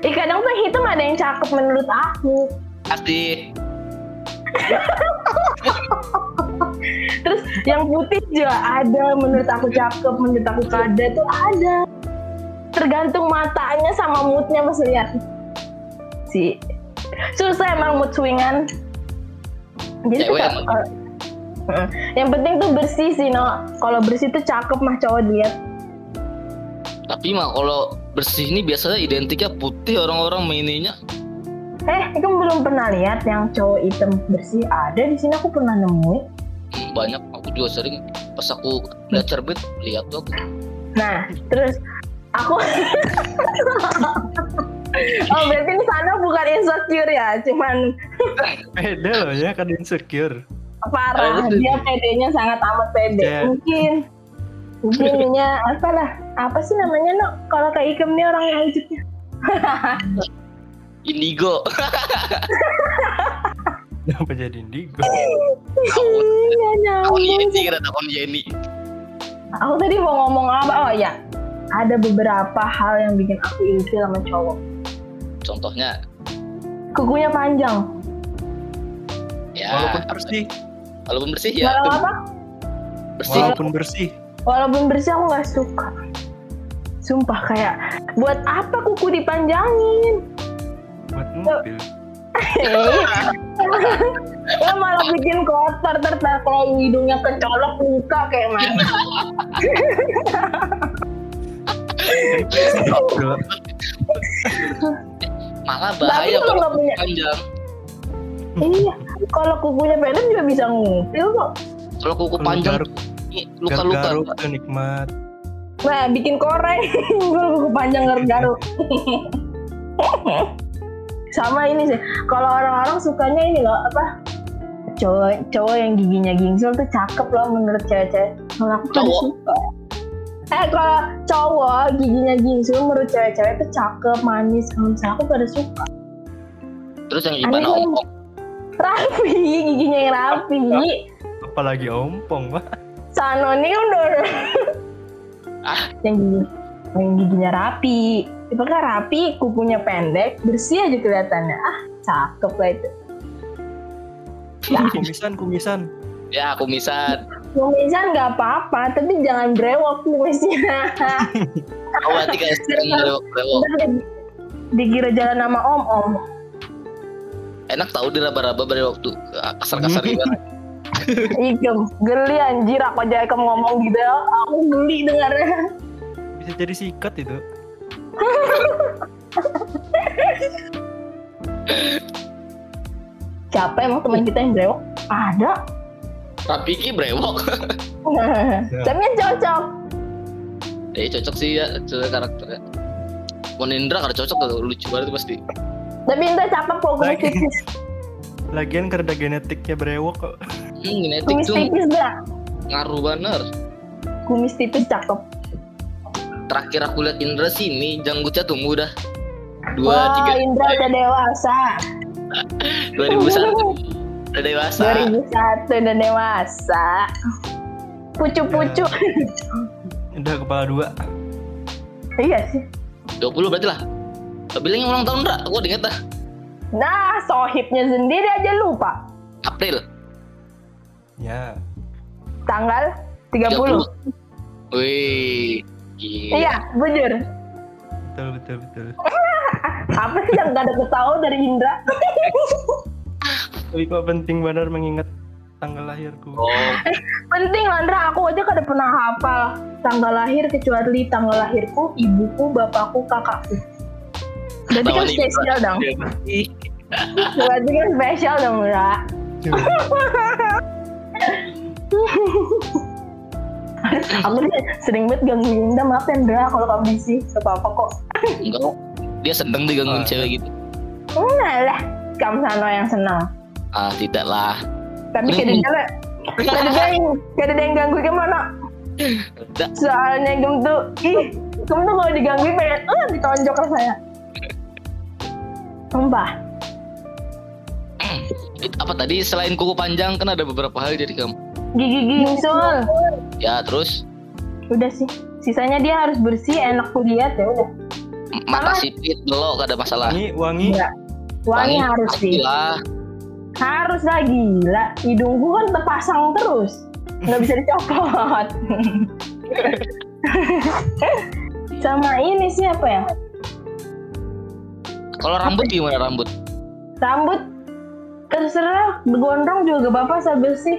Ih kadang tuh hitam ada yang cakep menurut aku. pasti Terus yang putih juga ada menurut aku cakep, menurut aku kada tuh ada. Tergantung matanya sama moodnya lihat. Si susah emang mood swingan. Jadi Cewek yang penting tuh bersih sih no. Kalau bersih tuh cakep mah cowok dilihat. tapi mah kalau bersih ini biasanya identiknya putih orang-orang mainnya. Eh, kamu belum pernah lihat yang cowok hitam bersih ada di sini aku pernah nemuin. Hmm, Banyak aku juga sering pas aku lihat cerbet lihat tuh aku. Nah, terus aku Oh, berarti di sana bukan insecure ya, cuman Pede loh ya kan insecure. Parah. Dia pedenya sangat amat pede. Ya. Mungkin mungkin ininya apalah apa sih namanya no kalau kayak Ikem nih orang yang hijabnya Indigo. Kenapa jadi indigo? Iya, Tahun nyambung. Yeni kira tahun Yeni. aku tadi mau ngomong apa oh ya ada beberapa hal yang bikin aku ilfil sama cowok Contohnya kukunya panjang ya Walaupun bersih, walaupun bersih ya Walau apa bersih. walaupun bersih. walaupun bersih aku nggak suka sumpah kayak buat apa kuku dipanjangin Buat mobil. ya malah bikin kotor tertar kalau hidungnya kecolok luka kayak mana Indigo. Malah bahaya kalau kalau nggak punya panjang. Iya kalau kukunya pendek juga bisa ngupil kok Kalau kuku Kalau panjang luka-luka. garuk tuh nikmat. nah bikin koreng Gua kuku panjang garuk-garuk sama ini sih kalau orang-orang sukanya ini loh apa cowok cowok yang giginya gingsul tuh cakep loh menurut cewek-cewek kalau aku tuh Cowok? suka eh kalau cowok giginya gingsul menurut cewek-cewek tuh cakep manis kalau misalnya aku pada suka Terus yang Aneh gimana kan? Rapi giginya yang rapi Apalagi ompong, Pak. Sanoni kan udah Ah. yang gigi yang giginya rapi itu kan rapi kukunya pendek bersih aja kelihatannya ah cakep lah itu Kumisan, kumisan. Ya kumisan. kumisan nggak apa-apa tapi jangan brewok kumisnya Oh sering brewok-brewok. Ntar di- dikira jalan sama om om Enak tahu diraba-raba brewok tuh kasar-kasar gimana. Ikem geli anjir aku aja Ikem ngomong gitu aku geli dengarnya Bisa jadi sikat itu. siapa emang teman kita yang brewok ada Tapi ki brewok. tapi cocok Eh cocok sih ya cocok karakternya. Monindra kada cocok tuh lucu banget pasti. Tapi entah cakep kok Lagi. tipis Lagian karena genetiknya brewok kok. Hmm, genetik kumis tuh tipis dah ngaruh bener. kumis tipis cakep Terakhir aku lihat Indra sini janggutnya tumbuh dah. Dua, Wah, tiga, Indra udah dewasa. 2001 udah dewasa. 2001 udah dewasa. Pucu-pucu. Udah kepala dua. iya sih. 20 berarti lah. Bilangnya ulang tahun Indra, aku inget dah. Nah, sohibnya sendiri aja lupa. April Ya. Tanggal 30. 30. Wih. Gila. Iya, bujur. Betul, betul, betul. Apa sih yang gak ada ketahu dari Indra? Tapi kok penting benar mengingat tanggal lahirku. Oh, Penting loh, Indra. Aku aja kada pernah hafal tanggal lahir kecuali tanggal lahirku, ibuku, bapakku, kakakku. Berarti kan Indra. spesial dong. Berarti kan spesial dong. Cuma, Aku nih sering banget gangguin Indah, maaf ya Indra kalau kamu sih. Gak apa-apa kok. enggak kok. Dia sedang digangguin Ah. cewek gitu. Enggak lah, kamu sana yang senang. Ah, tidak lah. Tapi Hmm. kadang kadang kadang yang kadang yang ganggu kamu. Soalnya kamu tuh, ih, kamu tuh kalau digangguin pengen, eh, ditonjok rasanya. Sumpah. It- Apa tadi selain kuku panjang kan ada beberapa hal dari kamu. Gigi gingsul. Ya, terus Udah sih, sisanya dia harus bersih enak kulihat ya udah Mata sipit belok gak ada masalah. Wangi, wangi. Enggak. wangi harus sih lah. harus lah gila hidungku kan terpasang terus nggak bisa dicopot sama ini siapa ya Kalau rambut gimana rambut? rambut terserah gondrong juga gak apa-apa saya bersih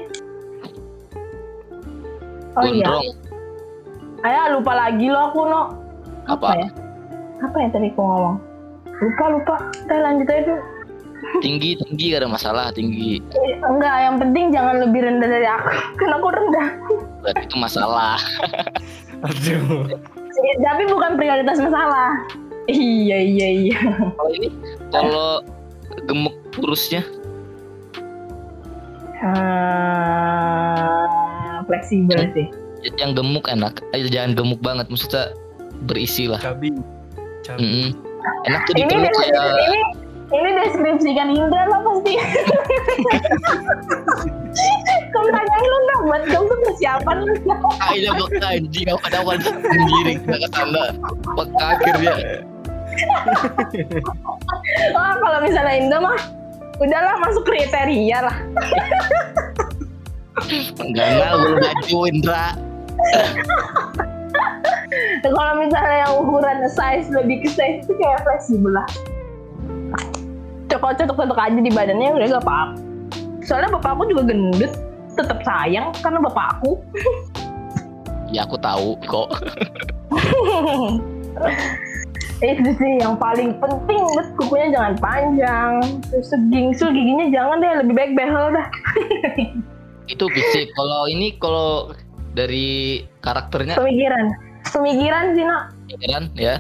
oh iya ayah lupa lagi lo aku no Apa? ya apa ya tadi aku ngomong lupa lupa kita lanjut aja dulu. Tinggi tinggi gak ada masalah tinggi. Eh, enggak yang penting jangan lebih rendah dari aku karena aku rendah Berarti itu masalah. Aduh. Eh, tapi bukan prioritas masalah iya iya iya Kalau ini kalau gemuk kurusnya Ah, fleksibel sih yang gemuk enak. Ayo jangan gemuk banget maksudnya berisi lah. Cabi. Cabi. Mm-mm. Enak tuh ini dipeluk deskripsi, kayak ini ini deskripsikan Indra lah pasti kamu tanyain lu nggak buat kamu tuh persiapan lu Kayaknya bakal anjing apa ada kan giring ke sana. Peka akhirnya. Oh kalau misalnya Indra mah udahlah masuk kriteria lah Enggak lah belum maju Indra. kalau misalnya yang ukuran size lebih ke size itu kayak fleksibel lah cocok cocok cocok aja di badannya udah gak apa-apa soalnya bapakku juga gendut tetap sayang karena bapakku Ya aku tahu kok. Itu sih yang paling penting. Bet kukunya jangan panjang. Terus gingsul giginya jangan deh. Lebih baik behel dah. Itu fisik. Kalau ini kalau dari karakternya? Pemikiran pemikiran sih nak. Kan ya.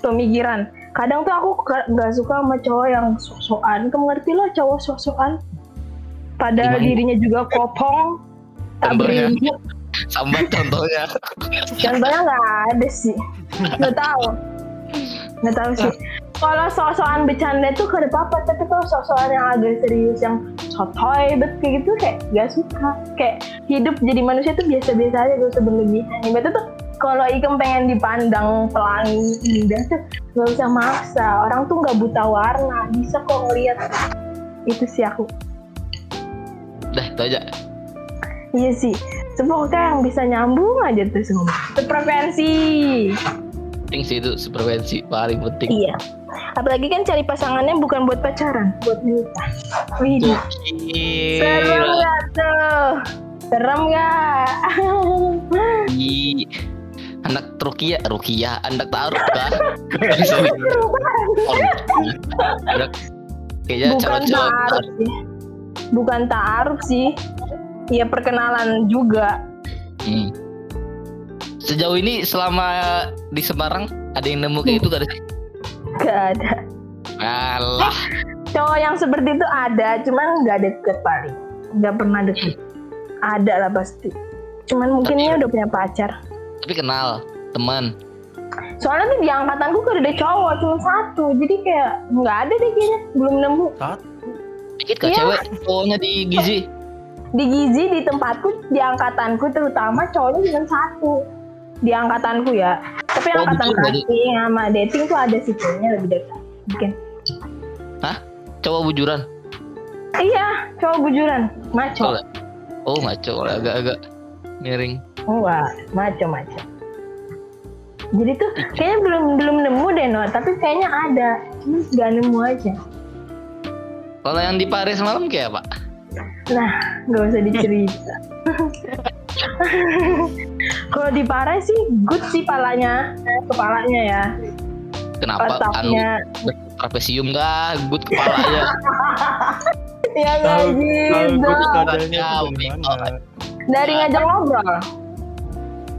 pemikiran kadang tuh aku ga- gak suka sama cowok yang sok-sokan. Kamu ngerti lah cowok sok-sokan? Padahal Gimana? dirinya juga kopong tak Sambat contohnya. contohnya nggak ada sih. Nggak tahu nggak tahu sih. Kalau sok-sokan bercanda tuh gak ada apa-apa tapi kalau sok-sokan yang agak serius yang sotoy bet kayak gitu kayak gak suka. Kayak hidup jadi manusia tuh biasa-biasa aja gak usah berlebihan. Ibaratnya tuh kalau Ikem pengen dipandang pelangi indah tuh gak usah maksa. Orang tuh nggak buta warna. Bisa kok ngeliat. Itu sih aku. Dah itu aja. iya sih. Semoga yang bisa nyambung aja tuh semua. Frekuensi Penting sih itu supervensi paling penting. Iya. Apalagi kan cari pasangannya bukan buat pacaran, buat nikah. Wih, serem gak tuh? Serem gak? Anak Rukia, Rukia, anak taruh kah? Anak kayaknya bukan sih. Bukan taaruf sih. Ya perkenalan juga. Hmm. Sejauh ini selama di Semarang ada yang nemu kayak itu gak ada sih? Gak ada. Alah, Cowok yang seperti itu ada, cuman gak deket paling. Gak pernah deket. Ada lah pasti. Cuman mungkin dia udah punya pacar. tapi kenal teman. Soalnya tuh di angkatanku kan ada cowok cuma satu, jadi kayak nggak ada deh kayaknya, belum nemu. Satu. Dikit ke Iya. cewek cowoknya di Gizi. di Gizi di tempatku di angkatanku terutama cowoknya cuma satu di angkatanku ya. Tapi Oh, angkatan casting sama dating tuh ada sih cowoknya lebih dekat. Mungkin. Cowok bujuran. iya cowok bujuran. Maco. Oh ngaco agak-agak miring. enggak maco maco. Jadi tuh kayaknya belum belum nemu deh no tapi kayaknya ada. Cuma nggak nemu aja. Kalau yang di Paris malam kayak apa? nah nggak usah dicerita kalau di Paris sih good sih palanya. Kepalanya ya. Kenapa? Anu trapesium kah? Good kepalanya. ya nggak tahu gitu. Ya, tuh dari dari ngajak ngobrol?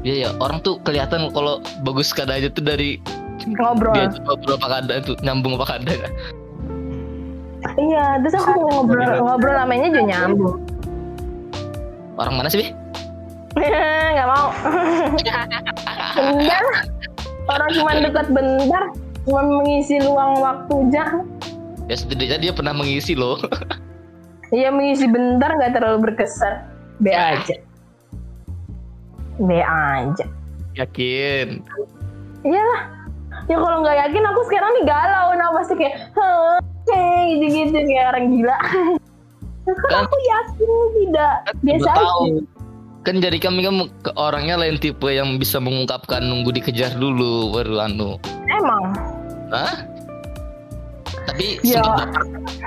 Iya ya, orang tuh kelihatan kalau bagus keadaannya tuh dari ngobrol. dia tuh ngobrol apa keadaan tuh nyambung apa keadaan. iya terus aku ngobrol ngobrol namanya juga nyambung. Orang mana sih, Bi? Nggak mau enggak lah. orang cuma dekat bentar cuma mengisi luang waktunya Ya setidaknya dia pernah mengisi loh. iya mengisi bentar nggak terlalu berkesan be aja be aja Yakin. Iyalah. Ya kalau nggak yakin aku sekarang nih galau, nah pasti kayak, "Hah, kayak gitu-gitu kayak orang gila. Kan Kan- aku yakin tidak biasa Gua tahu. aja. Kan jadi kami kan orangnya lain tipe yang bisa mengungkapkan nunggu dikejar dulu baru anu. Emang. Hah? Tapi Ya. sempat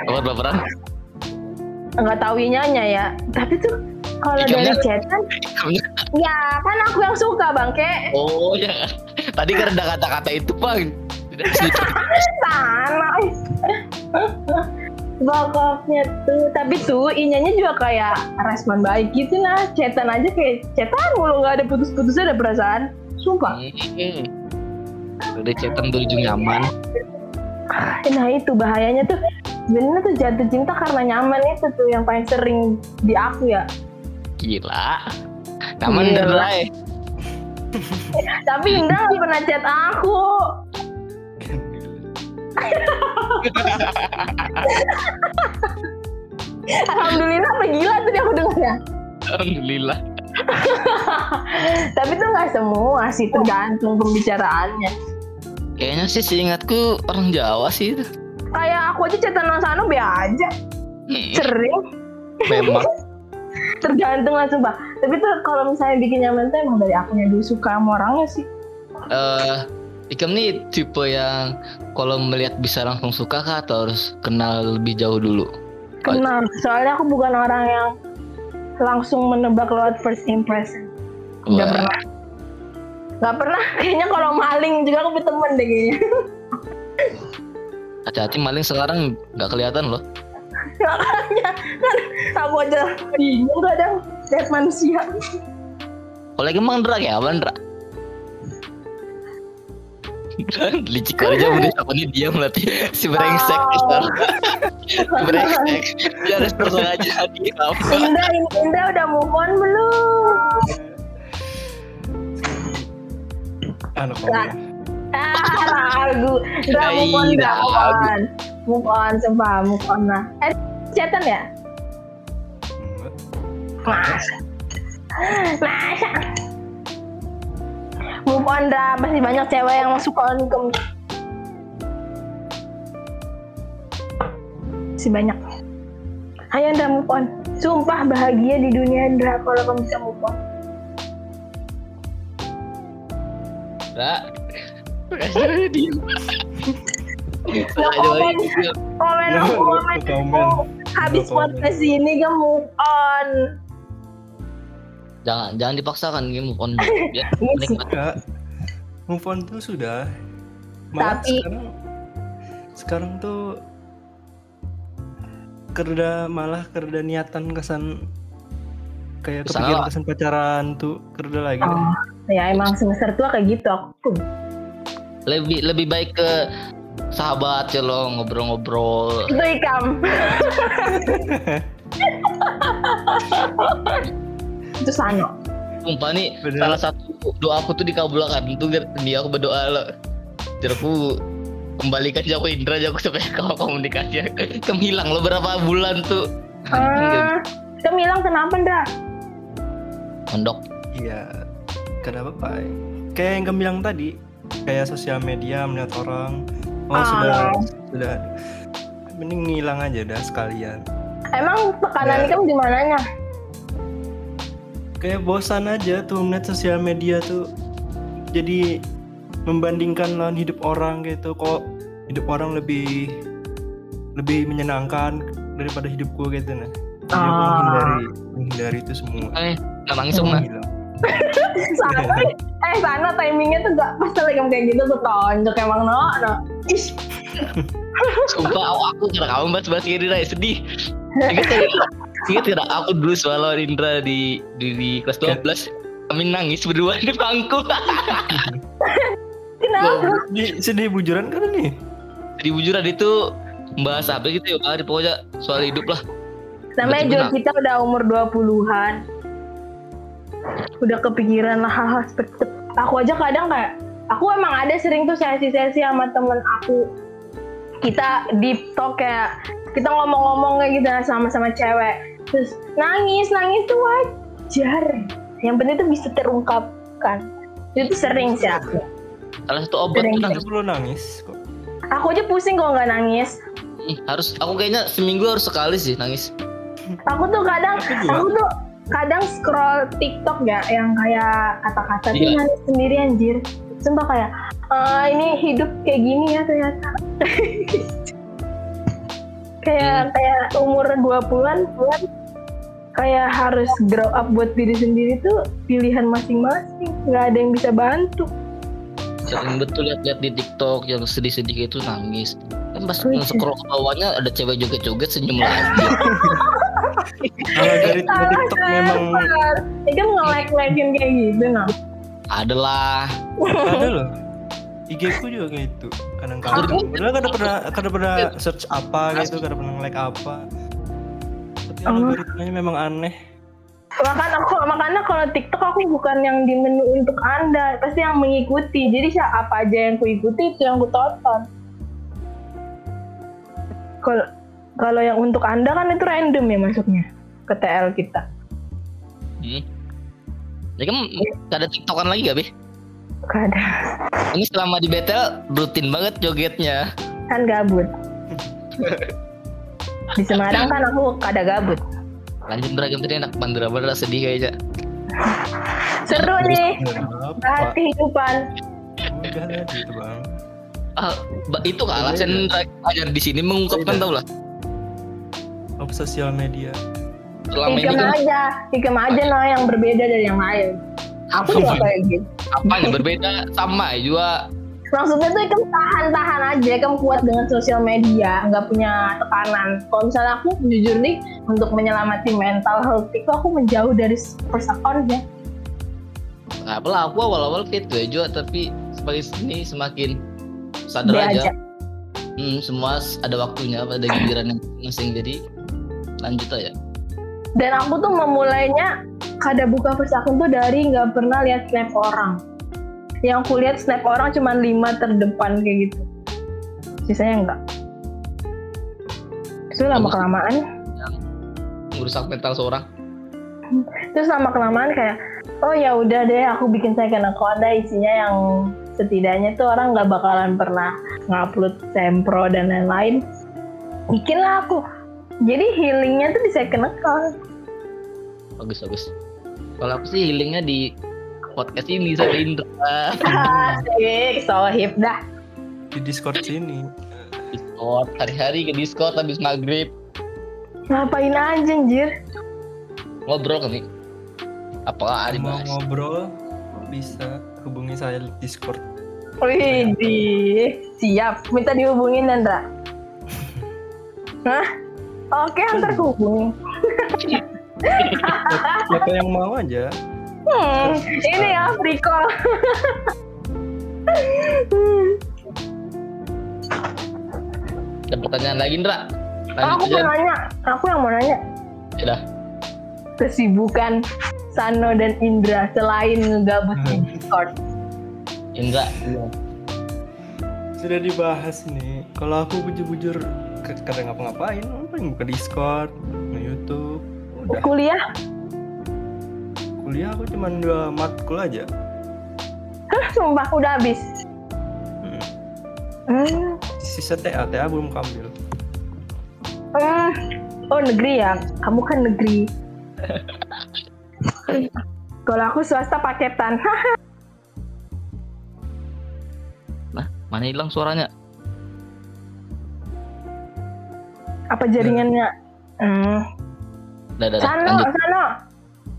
baper baperan. nggak tahu inyanya ya tapi tuh kalau dari chatan ya kan aku yang suka bangke Oh ya. Tadi ada kata-kata itu bang. sana Bokapnya tuh tapi tuh inyanya juga kayak respon baik gitu nah chatan aja kayak chatan mulu nggak ada putus-putusnya ada perasaan sumpah Hmm. Udah chatan berujung nyaman. nah itu bahayanya tuh sebenarnya tuh jatuh cinta karena nyaman itu tuh yang paling sering di aku ya Gila. Nyaman dan Rai. tapi Indah pernah chat aku Alhamdulillah apa gila tuh dia aku dengarnya Alhamdulillah. Tapi tuh nggak semua sih tergantung pembicaraannya. Kayaknya sih seingatku orang Jawa sih itu. Kayak aku aja chatan sama Sano be aja, Hmm, sering Memang. tergantung lah sumpah. Tapi tuh kalau misalnya bikin nyaman tuh emang dari akunya dulu suka sama orangnya sih. eh Ikam nih tipe yang kalau melihat bisa langsung suka kah atau harus kenal lebih jauh dulu? Kenal, soalnya aku bukan orang yang langsung menebak lewat first impression. Wah, pernah. Nggak pernah. Kayaknya kalau maling juga aku berteman deh kayaknya. hati-hati maling sekarang nggak kelihatan loh. Makanya kan aku aja bingung kadang lihat manusia. Kalau lagi emang Ndra ya, apa Ndra? Licik aja udah apa nih diam berarti si brengsek Oh. si brengsek dia respon aja di apa Indah, Indah udah move on belum? Anu komen. Ah, ragu. Udah move on, udah move on. Move on, sumpah, move on lah. Eh, chatan ya? Masa? Masa? Move on dah, pasti banyak cewek yang suka on ke Si banyak. Ayo Ndra move on. Sumpah bahagia di dunia Ndra kalau kamu bisa move on. Ndra diam No comment. Komen komen aku. Habis podcast ini kan move on. Jangan jangan dipaksakan game move on biar Enggak. Move on tuh sudah. Malah Tapi- sekarang sekarang tuh kerja malah kerja niatan kesan kayak Kesan kepikiran apa? kesan pacaran tuh kerja lagi. Oh, ya emang semester tua kayak gitu aku pun. lebih lebih baik ke sahabat ya lo ngobrol-ngobrol Itu ikam. itu Sano. sumpah nih Bener. salah satu doa aku tuh dikabulkan itu dia aku berdoa lo jadi aku kembalikan aku Indra aku supaya kau komunikasi kamu hilang lo berapa bulan tuh Ah, kamu bilang kenapa Ndra? mondok Iya. Kenapa Pak? Kayak yang kamu bilang tadi, kayak sosial media melihat orang, oh Ah. sudah sudah mending ngilang aja dah sekalian. Emang tekanan Ya. kamu di mananya? Kayak bosan aja tuh melihat sosial media tuh jadi membandingkan lawan hidup orang gitu kok hidup orang lebih lebih menyenangkan daripada hidupku gitu nah. Jadi aku Ah. menghindari menghindari itu semua. eh nah Hilang. Sana, eh sana timingnya tuh gak pas lagi kayak gitu tuh tonjok emang no, no. Ih, sumpah aku, aku kira kamu bahas-bahas gini Rai sedih ingat tidak aku dulu soal lawan Indra di di, di kelas 12 kami nangis berdua di bangku kenapa? Di sedih bujuran kan nih. di bujuran itu membahas apa gitu ya pokoknya soal hidup lah Namanya juga kita udah umur 20-an. Udah kepikiran lah hal-hal seperti itu. Aku aja kadang kayak, aku emang ada sering tuh sesi-sesi sama temen aku. Kita deep talk kayak, kita ngomong-ngomong kayak gitu sama-sama cewek. Terus nangis, nangis tuh wajar. Yang penting tuh bisa terungkapkan. itu sering sih aku Salah satu obat Sering. tuh nangis. perlu nangis kok. aku aja pusing kalau nggak nangis Ih, harus aku kayaknya seminggu harus sekali sih nangis. aku tuh kadang Aku aku tuh kadang scroll TikTok ya yang kayak kata-kata tuh Iya. nangis sendiri anjir sumpah kayak "Ah, ini hidup kayak gini ya ternyata kayak kayak umur 20-an buat kayak harus grow up buat diri sendiri tuh pilihan masing-masing nggak ada yang bisa bantu Sering betul lihat-lihat di TikTok yang sedih-sedih itu nangis. Kan pas Oh, iya. scroll ke bawahnya ada cewek joget-joget senyum lagi. Kalau dari TikTok memang ini kan nge-like-likein kayak gitu nah Adalah. ada loh. IG ku juga kayak itu kadang-kadang. Padahal kadang pernah kadang pernah search apa gitu, kadang pernah like apa. Tapi Oh. algoritmanya memang aneh. makanya aku makanya kalau TikTok aku bukan yang di menu untuk anda pasti yang mengikuti jadi siapa aja yang kuikuti itu yang ku tonton kalau kalau yang untuk anda kan itu random ya masuknya ke TL kita Hmm. Ya kan gak ada TikTokan lagi gak, Be? Gak ada. Ini selama di Betel rutin banget jogetnya. kan gabut. Di Semarang kan aku kada gabut. Lanjut beragam tadi enak bandera-bandera sedih kayaknya. seru nih. bahas kehidupan. Udah lah gitu bang. Ah, itu kan alasan ajar di sini mengungkapkan tau lah. Apa sosial media? Selama ini Ikem kan aja. Ikem aja nah yang berbeda dari yang lain aku juga kayak gitu. Apanya berbeda sama juga. Maksudnya tuh Ikem tahan-tahan aja Ikem kuat dengan sosial media nggak punya tekanan. Kalau misalnya aku jujur nih untuk menyelamati mental health itu aku menjauh dari first account ya. Nggak apalah aku awal-awal kayak itu ya juga tapi sebagai sini semakin sadar aja. aja. hmm, semua ada waktunya ada giliran yang masing jadi lanjut aja. Dan aku tuh memulainya kada buka first account tuh dari nggak pernah lihat snap orang. Yang aku lihat snap orang cuma lima terdepan kayak gitu. Sisanya enggak itu lama kelamaan. merusak mental seorang. Terus lama kelamaan kayak oh ya udah deh aku bikin second account deh isinya yang setidaknya tuh orang nggak bakalan pernah ngupload sempro dan lain-lain. Bikin lah aku. Jadi healingnya tuh di second account. Bagus bagus kalau aku sih healingnya di podcast ini saya Indra. Asik sohib dah. Di Discord sini. Discord hari-hari ke Discord habis maghrib. Ngapain aja anjir? Ngobrol kami apa Mau dibahas ngobrol bisa hubungi saya di Discord. Wih, siap minta dihubungin Nandra Hah? Oke, antar hubungi. Siapa yang mau aja. Hmm, ini ya free call. ada pertanyaan lagi Indra aku lanjut mau aja nanya, aku yang mau nanya ya dah kesibukan Sano dan Indra selain ngegabut di Discord. Indra Sudah dibahas nih. Kalau aku bujur-bujur ke- kadang ngapa-ngapain, paling buka Discord, nge YouTube. Udah. Kuliah, Kuliah aku cuma dua matkul aja. Hah, sumpah udah habis. Hmm. Hmm, Sisa TA, TA belum kambil. hmm. Oh negeri ya, kamu kan negeri. Kalau aku swasta paketan. Nah mana hilang suaranya apa jaringannya? Hmm. Dah dah, dah Sano, lanjut Sano.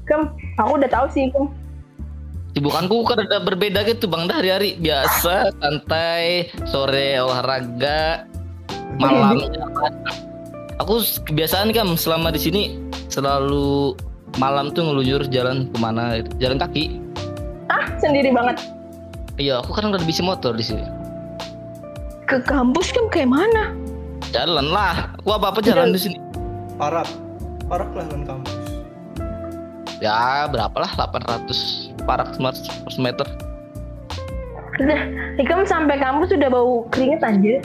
Kem, aku udah tahu sih, Kem. Sibukanku kan ada berbeda gitu bang dah hari-hari biasa santai sore olahraga malam aku kebiasaan kan selama di sini selalu malam tuh ngelujur jalan ke mana gitu. jalan kaki Ah, sendiri banget. iya aku kan udah bisa motor di sini Ke kampus kan kayak mana? jalan lah aku apa apa jalan di sini Parak. Parak lah kan kampus. ya berapa lah 800 parak smart 100 meter. Udah, Ikam sampai kampus udah bau keringet anjir.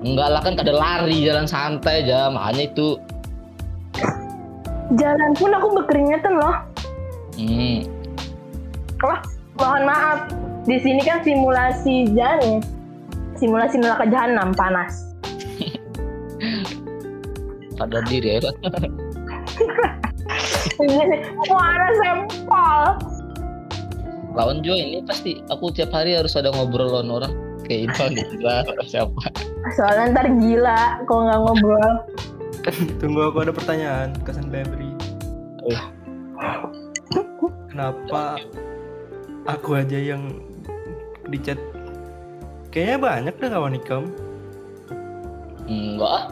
enggak lah kan kada lari jalan santai aja makanya itu. Jalan pun aku berkeringetan loh. hmm, Wah, mohon maaf. Di sini kan simulasi jalan simulasi neraka jahanam panas pada diri ya mau ada sempol lawan juga ini pasti aku tiap hari harus ada ngobrol lawan orang kayak Ivan Indra siapa soalnya ntar gila kalau nggak ngobrol Tunggu aku ada pertanyaan kesan Febri. Oh. Kenapa aku aja yang di chat? Kayaknya banyak deh kawan ikam. enggak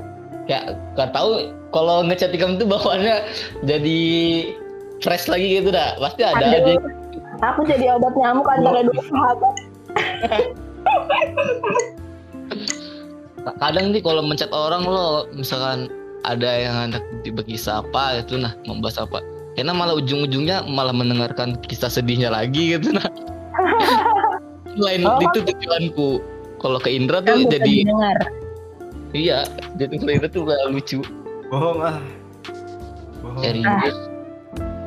ya gak tahu kalau ngechat ikam tuh bawaannya jadi fresh lagi gitu dah. Pasti ada aja. aku jadi obat nyamuk antara dua sahabat. Kadang nih kalau mencet orang lo misalkan ada yang hendak berkisah apa itu nah membahas apa karena malah ujung-ujungnya malah mendengarkan kisah sedihnya lagi gitu nah. Lain Oh. itu tujuanku. Kalau ke Indra tuh jadi dengar iya jadi ke Indra tuh gak lucu Bohong ah. Bohong. serius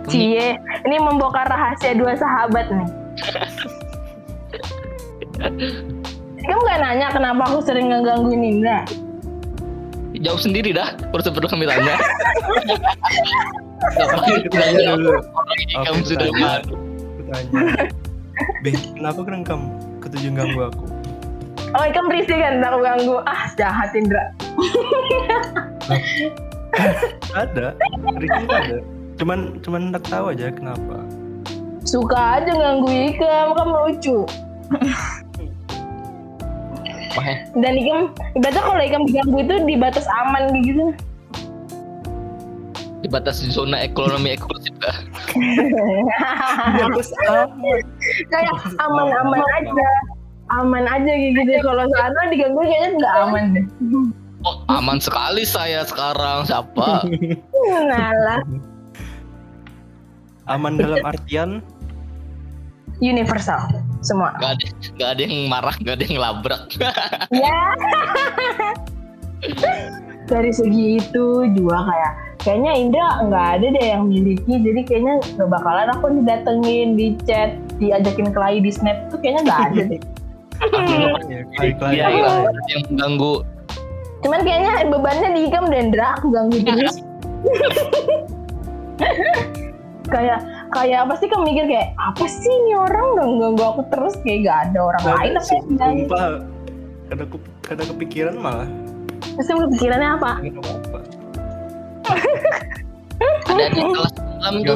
Cie, ini membongkar rahasia dua sahabat nih. Kamu gak nanya kenapa aku sering ngegangguin Indra? jauh sendiri dah perlu perlu kami tanya Aku tanya dulu. kamu sudah malu Aku tanya. Be, kenapa kamu ketujuh ganggu aku? Oh, ikan berisik kan aku ganggu. Ah, jahat Indra. Ada. Ricky ada. Cuman cuman hendak tahu aja kenapa. Suka aja ganggu Ikam, kamu lucu. Wah. Dan Ikam, ibaratnya kalau Ikam diganggu itu di batas aman gitu. di batas zona ekonomi eksklusif Bagus amat. Kayak aman-aman aja. Aman aja gitu. Kalau sana diganggu kayaknya nggak aman deh. oh aman sekali saya sekarang siapa Nah lah, Aman dalam artian universal semua. Gak ada, gak ada yang marah, gak ada yang labrak. Ya. Dari segi itu juga kayak kayaknya Indra nggak ada deh yang miliki jadi kayaknya nggak bakalan aku didatengin di chat diajakin kelahi di snap tuh kayaknya nggak ada deh. Iya, iya, ada yang mengganggu. cuman kayaknya bebannya di Ikam dan Indra aku ganggu terus kayak kayak apa sih kamu mikir kayak apa sih ini orang dong ganggu aku terus kayak gak ada orang lain apa yang kada, ku, kada kepikiran malah. terus kamu pikirannya apa. Ada adik kelas unlam tuh.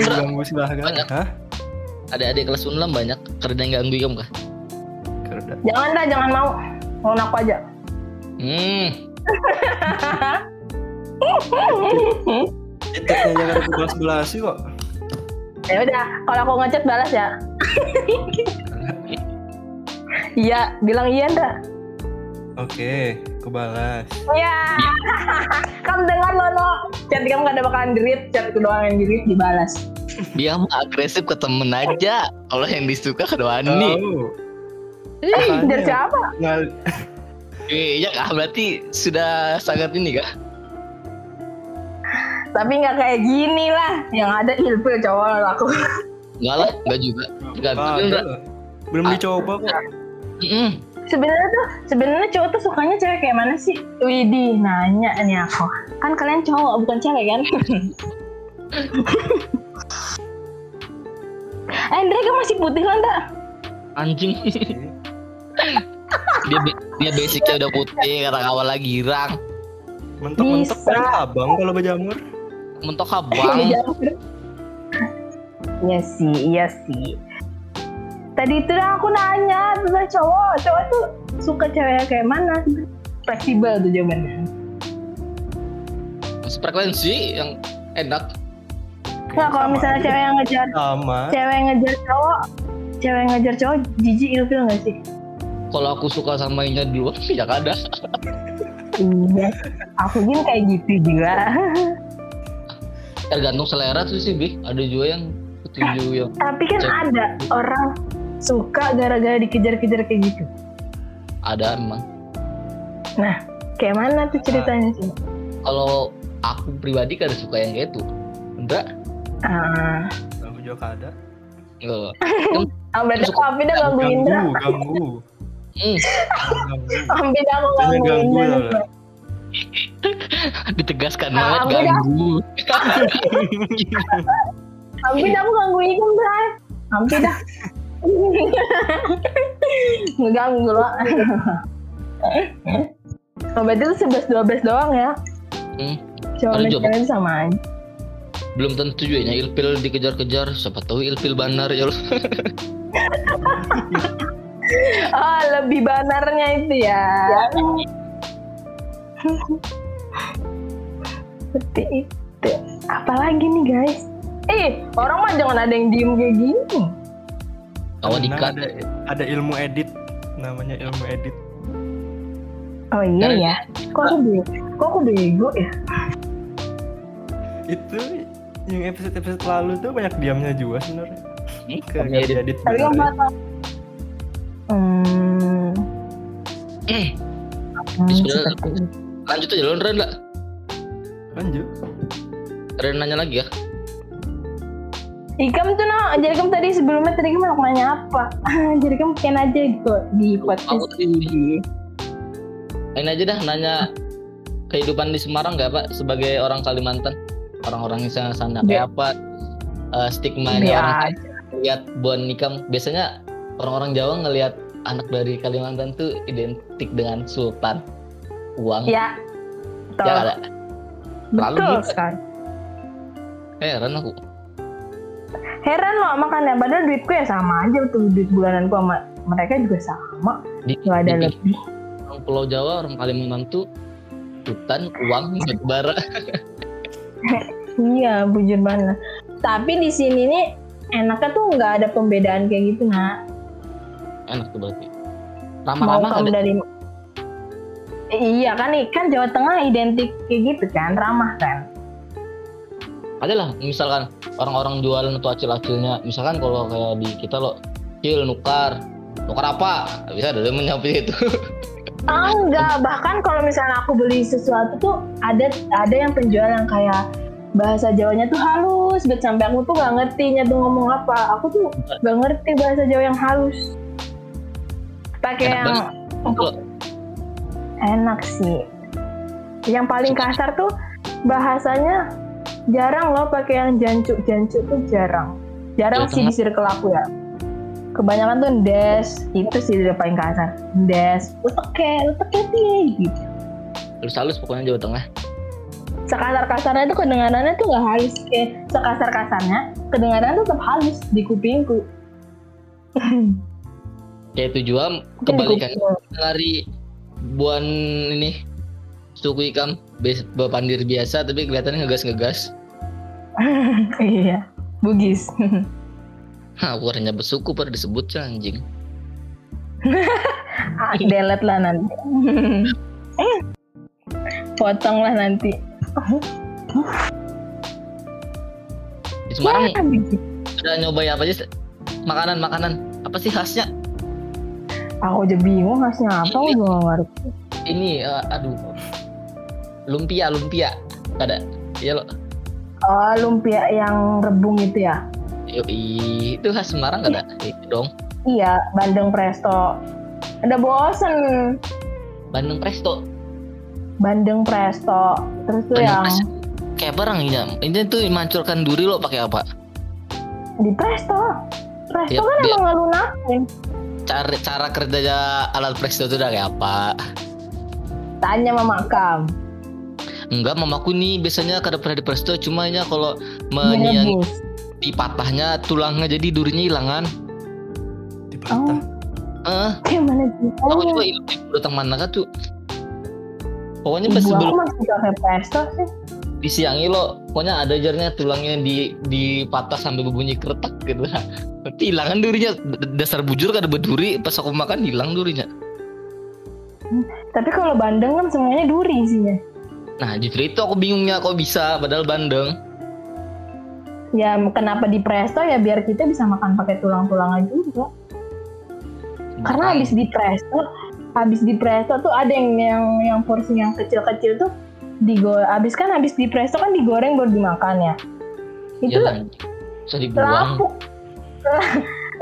Banyak. Hah? Ada adik kelas unlam banyak. Karena yang ganggu kamu kah? Kerda. jangan dah jangan mau mau aku aja Hmm, Chatnya jangan ada kelas belas sih kok. ya udah kalau aku ngechat balas ya iya bilang iya ndak Oke, kebalas. Iya. kamu dengar loh, no. Chat kamu gak ada bakalan dirit, chat itu doang yang dirit dibalas. dia mah agresif ke temen aja. Kalau yang disuka ke Wani. Tahu. Ih, Dari siapa? Ngal Iya kah? Berarti sudah sangat ini kah? Tapi nggak kayak gini lah. Yang ada ilfil cowok aku. Enggak lah, enggak juga. Ndra. lah. Belum dicoba kok. Mm-mm. Sebenarnya tuh, sebenarnya cowok tuh sukanya cewek kayak mana sih? Widih, nanya nih aku. Kan kalian cowok bukan cewek kan? eh, Andre kan masih putih kan, tak? Anjing. Dia dia basicnya udah putih, kata awal lagi girang. Mentok-mentok abang kalau berjamur. Mentok abang. Iya sih, iya sih. Tadi itu dah aku nanya tentang cowok, cowok tuh suka cewek kayak mana? Fleksibel tuh jawabannya. Frekuensi yang enak. Nah, kalau misalnya cewek yang ngejar, Sama. cewek yang ngejar cowok, cewek yang ngejar cowok, jijik ilfil gak sih? Kalau aku suka sama Inya duluan, ya ada. Iya, aku pun kayak gitu juga. Tergantung selera tuh sih, Bi. Ada juga yang ketujuh yang Tapi kan Cewek. ada orang suka gara-gara dikejar-kejar kayak gitu. ada emang. Kayak mana tuh ceritanya sih? Kalau aku pribadi kan suka yang kayak itu. Enggak. Ah, Aku juga ada. Ah, berarti aku Ampi dah ganggu Indra. Ganggu, ganggu. Hmm, dah aku ganggu ditegaskan Ah, banget ganggu. Dah aku ganggu Ikam Bray. Ampi dah. Ngeganggu lo. Oh, berarti itu 11-12 doang ya? Hmm. Cewek sama aja. Belum tentu juga ya ilpil dikejar-kejar, siapa tahu ilpil banar ya. Oh, lebih banarnya itu ya. Seperti itu. Apalagi nih guys? Eh, orang mah jangan ada yang diem kayak gini. Karena dikat. ada ada ilmu edit namanya ilmu edit Oh iya Karena- ya. Kok aku bego? Kok aku bego ya? itu yang episode episode lalu tuh banyak diamnya juga sebenarnya Ke- edit. Tapi tahu. Hmm, Bismillah. seperti itu. lanjut aja lo Ren lah. lanjut Ren nanya lagi ya. Ikam tuh no, jadi kamu tadi sebelumnya tadi kamu mau nanya apa? jadi kamu bikin aja gitu di podcast ini. Ini aja dah nanya kehidupan di Semarang gak pak sebagai orang Kalimantan orang-orang di sana sana Iya. kayak apa eh, stigma Biar orang aja. lihat bon nikam biasanya orang-orang Jawa ngelihat anak dari Kalimantan tuh identik dengan sultan uang. Ya. Betul. ya ada. Lalu Betul gitu. sekali. heran aku. Heran loh makanya padahal duitku ya sama aja tuh duit bulananku sama mereka juga sama. Di, nggak ada di- lebih orang Pulau Jawa orang Kalimantan tuh sultan uang batu bara iya bujur banget. Tapi di sini nih enaknya tuh nggak ada pembedaan kayak gitu nak enak tuh berarti. Ramah-ramah ada dari iya kan kan Jawa Tengah identik kayak gitu kan ramah kan? Ada lah misalkan orang-orang jualan atau acil-acilnya. Misalkan kalau kayak di kita lo cil nukar. Nukar apa? Bisa ada yang menyapu itu Ah, enggak bahkan kalau misalnya aku beli sesuatu tuh ada ada yang penjual yang kayak bahasa Jawanya tuh halus bet sampai aku tuh nggak ngertinya tuh ngomong apa. Aku tuh nggak ngerti bahasa Jawa yang halus pakai yang Kalau enak sih. Yang paling kasar tuh bahasanya jarang loh pakai yang jancuk jancuk tuh jarang. Jarang Jawa sih di circle aku ya. Kebanyakan tuh des itu sih udah paling kasar. Des uteke uteke piye gitu. Halus-halus pokoknya Jawa Tengah. Sekasar kasarnya tuh kedengarannya tuh nggak halus. Eh sekasar kasarnya kedengarannya tuh tetap halus di kupingku kayak itu juga kebalikan kuping. dari buan ini suku ikam bes- pandir biasa tapi kelihatannya ngegas-ngegas iya bugis Hah, warnanya bersuku pada disebut ya, anjing. ah, delete lah nanti potong lah nanti Di Semarang Ya, udah nyobain apa aja? Makanan, makanan. Apa sih khasnya? Aku aja bingung khasnya apa aku juga ngerti Ini, eh, aduh. Lumpia, lumpia. Ada. Iya lo. oh lumpia yang rebung itu ya Yoi, itu khas Semarang gak ada? Itu dong. iya Bandeng Presto udah bosen Bandeng Presto. Bandeng Presto terus tuh Bandeng yang Presto. Kayak barang ini. Ini tuh mancurkan duri lo pakai apa? di Presto Presto Ya, kan dia- emang ngelunakin Cara cara kerja alat Presto itu udah kayak apa? tanya mama kam Enggak, mamaku nih biasanya kada pernah di Presto, cuma nya kalau menyiang rebus. dipatahnya tulangnya jadi durinya hilangan. dipatah Eh, gimana aku juga ilmu datang mana kan tuh. Pokoknya pas sebelum masih pakai Presto sih disiangi lo, pokoknya ada jarnya tulangnya di dipatah sampai berbunyi keretak gitu. Nanti hilangan durinya. D- Dasar bujur kada berduri, pas aku makan hilang durinya. tapi kalau bandeng kan semuanya duri isinya Nah, justru itu aku bingungnya kok bisa padahal bandeng. ya kenapa di Presto ya biar kita bisa makan pakai tulang-tulangnya juga karena habis di presto habis di presto tuh ada yang yang yang porsi yang kecil-kecil tuh digo habis kan habis di presto kan digoreng baru dimakan ya itu Bang. bisa dibuang. lapuk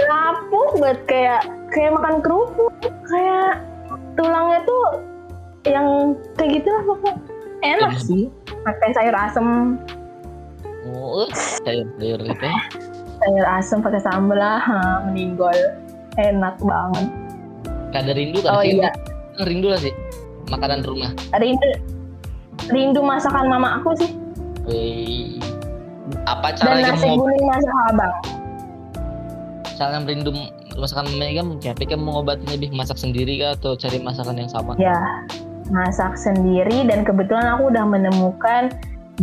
lapuk banget kayak kayak makan kerupuk kayak tulangnya tuh yang kayak gitu lah pokoknya enak Enak. sih pakai sayur asem Oh, sayur-sayur gitu. ya. sayur asem pakai sambal lah ha, meninggal enak banget Kada rindu kan oh sih? iya Rindu lah sih. Makanan rumah. rindu rindu masakan mama aku sih Wih. Apa dan caranya nasi mau kuning masak abang cara merindu masakan Mega tapi kan mengobati lebih masak sendiri kah atau cari masakan yang sama? ya masak sendiri dan kebetulan aku udah menemukan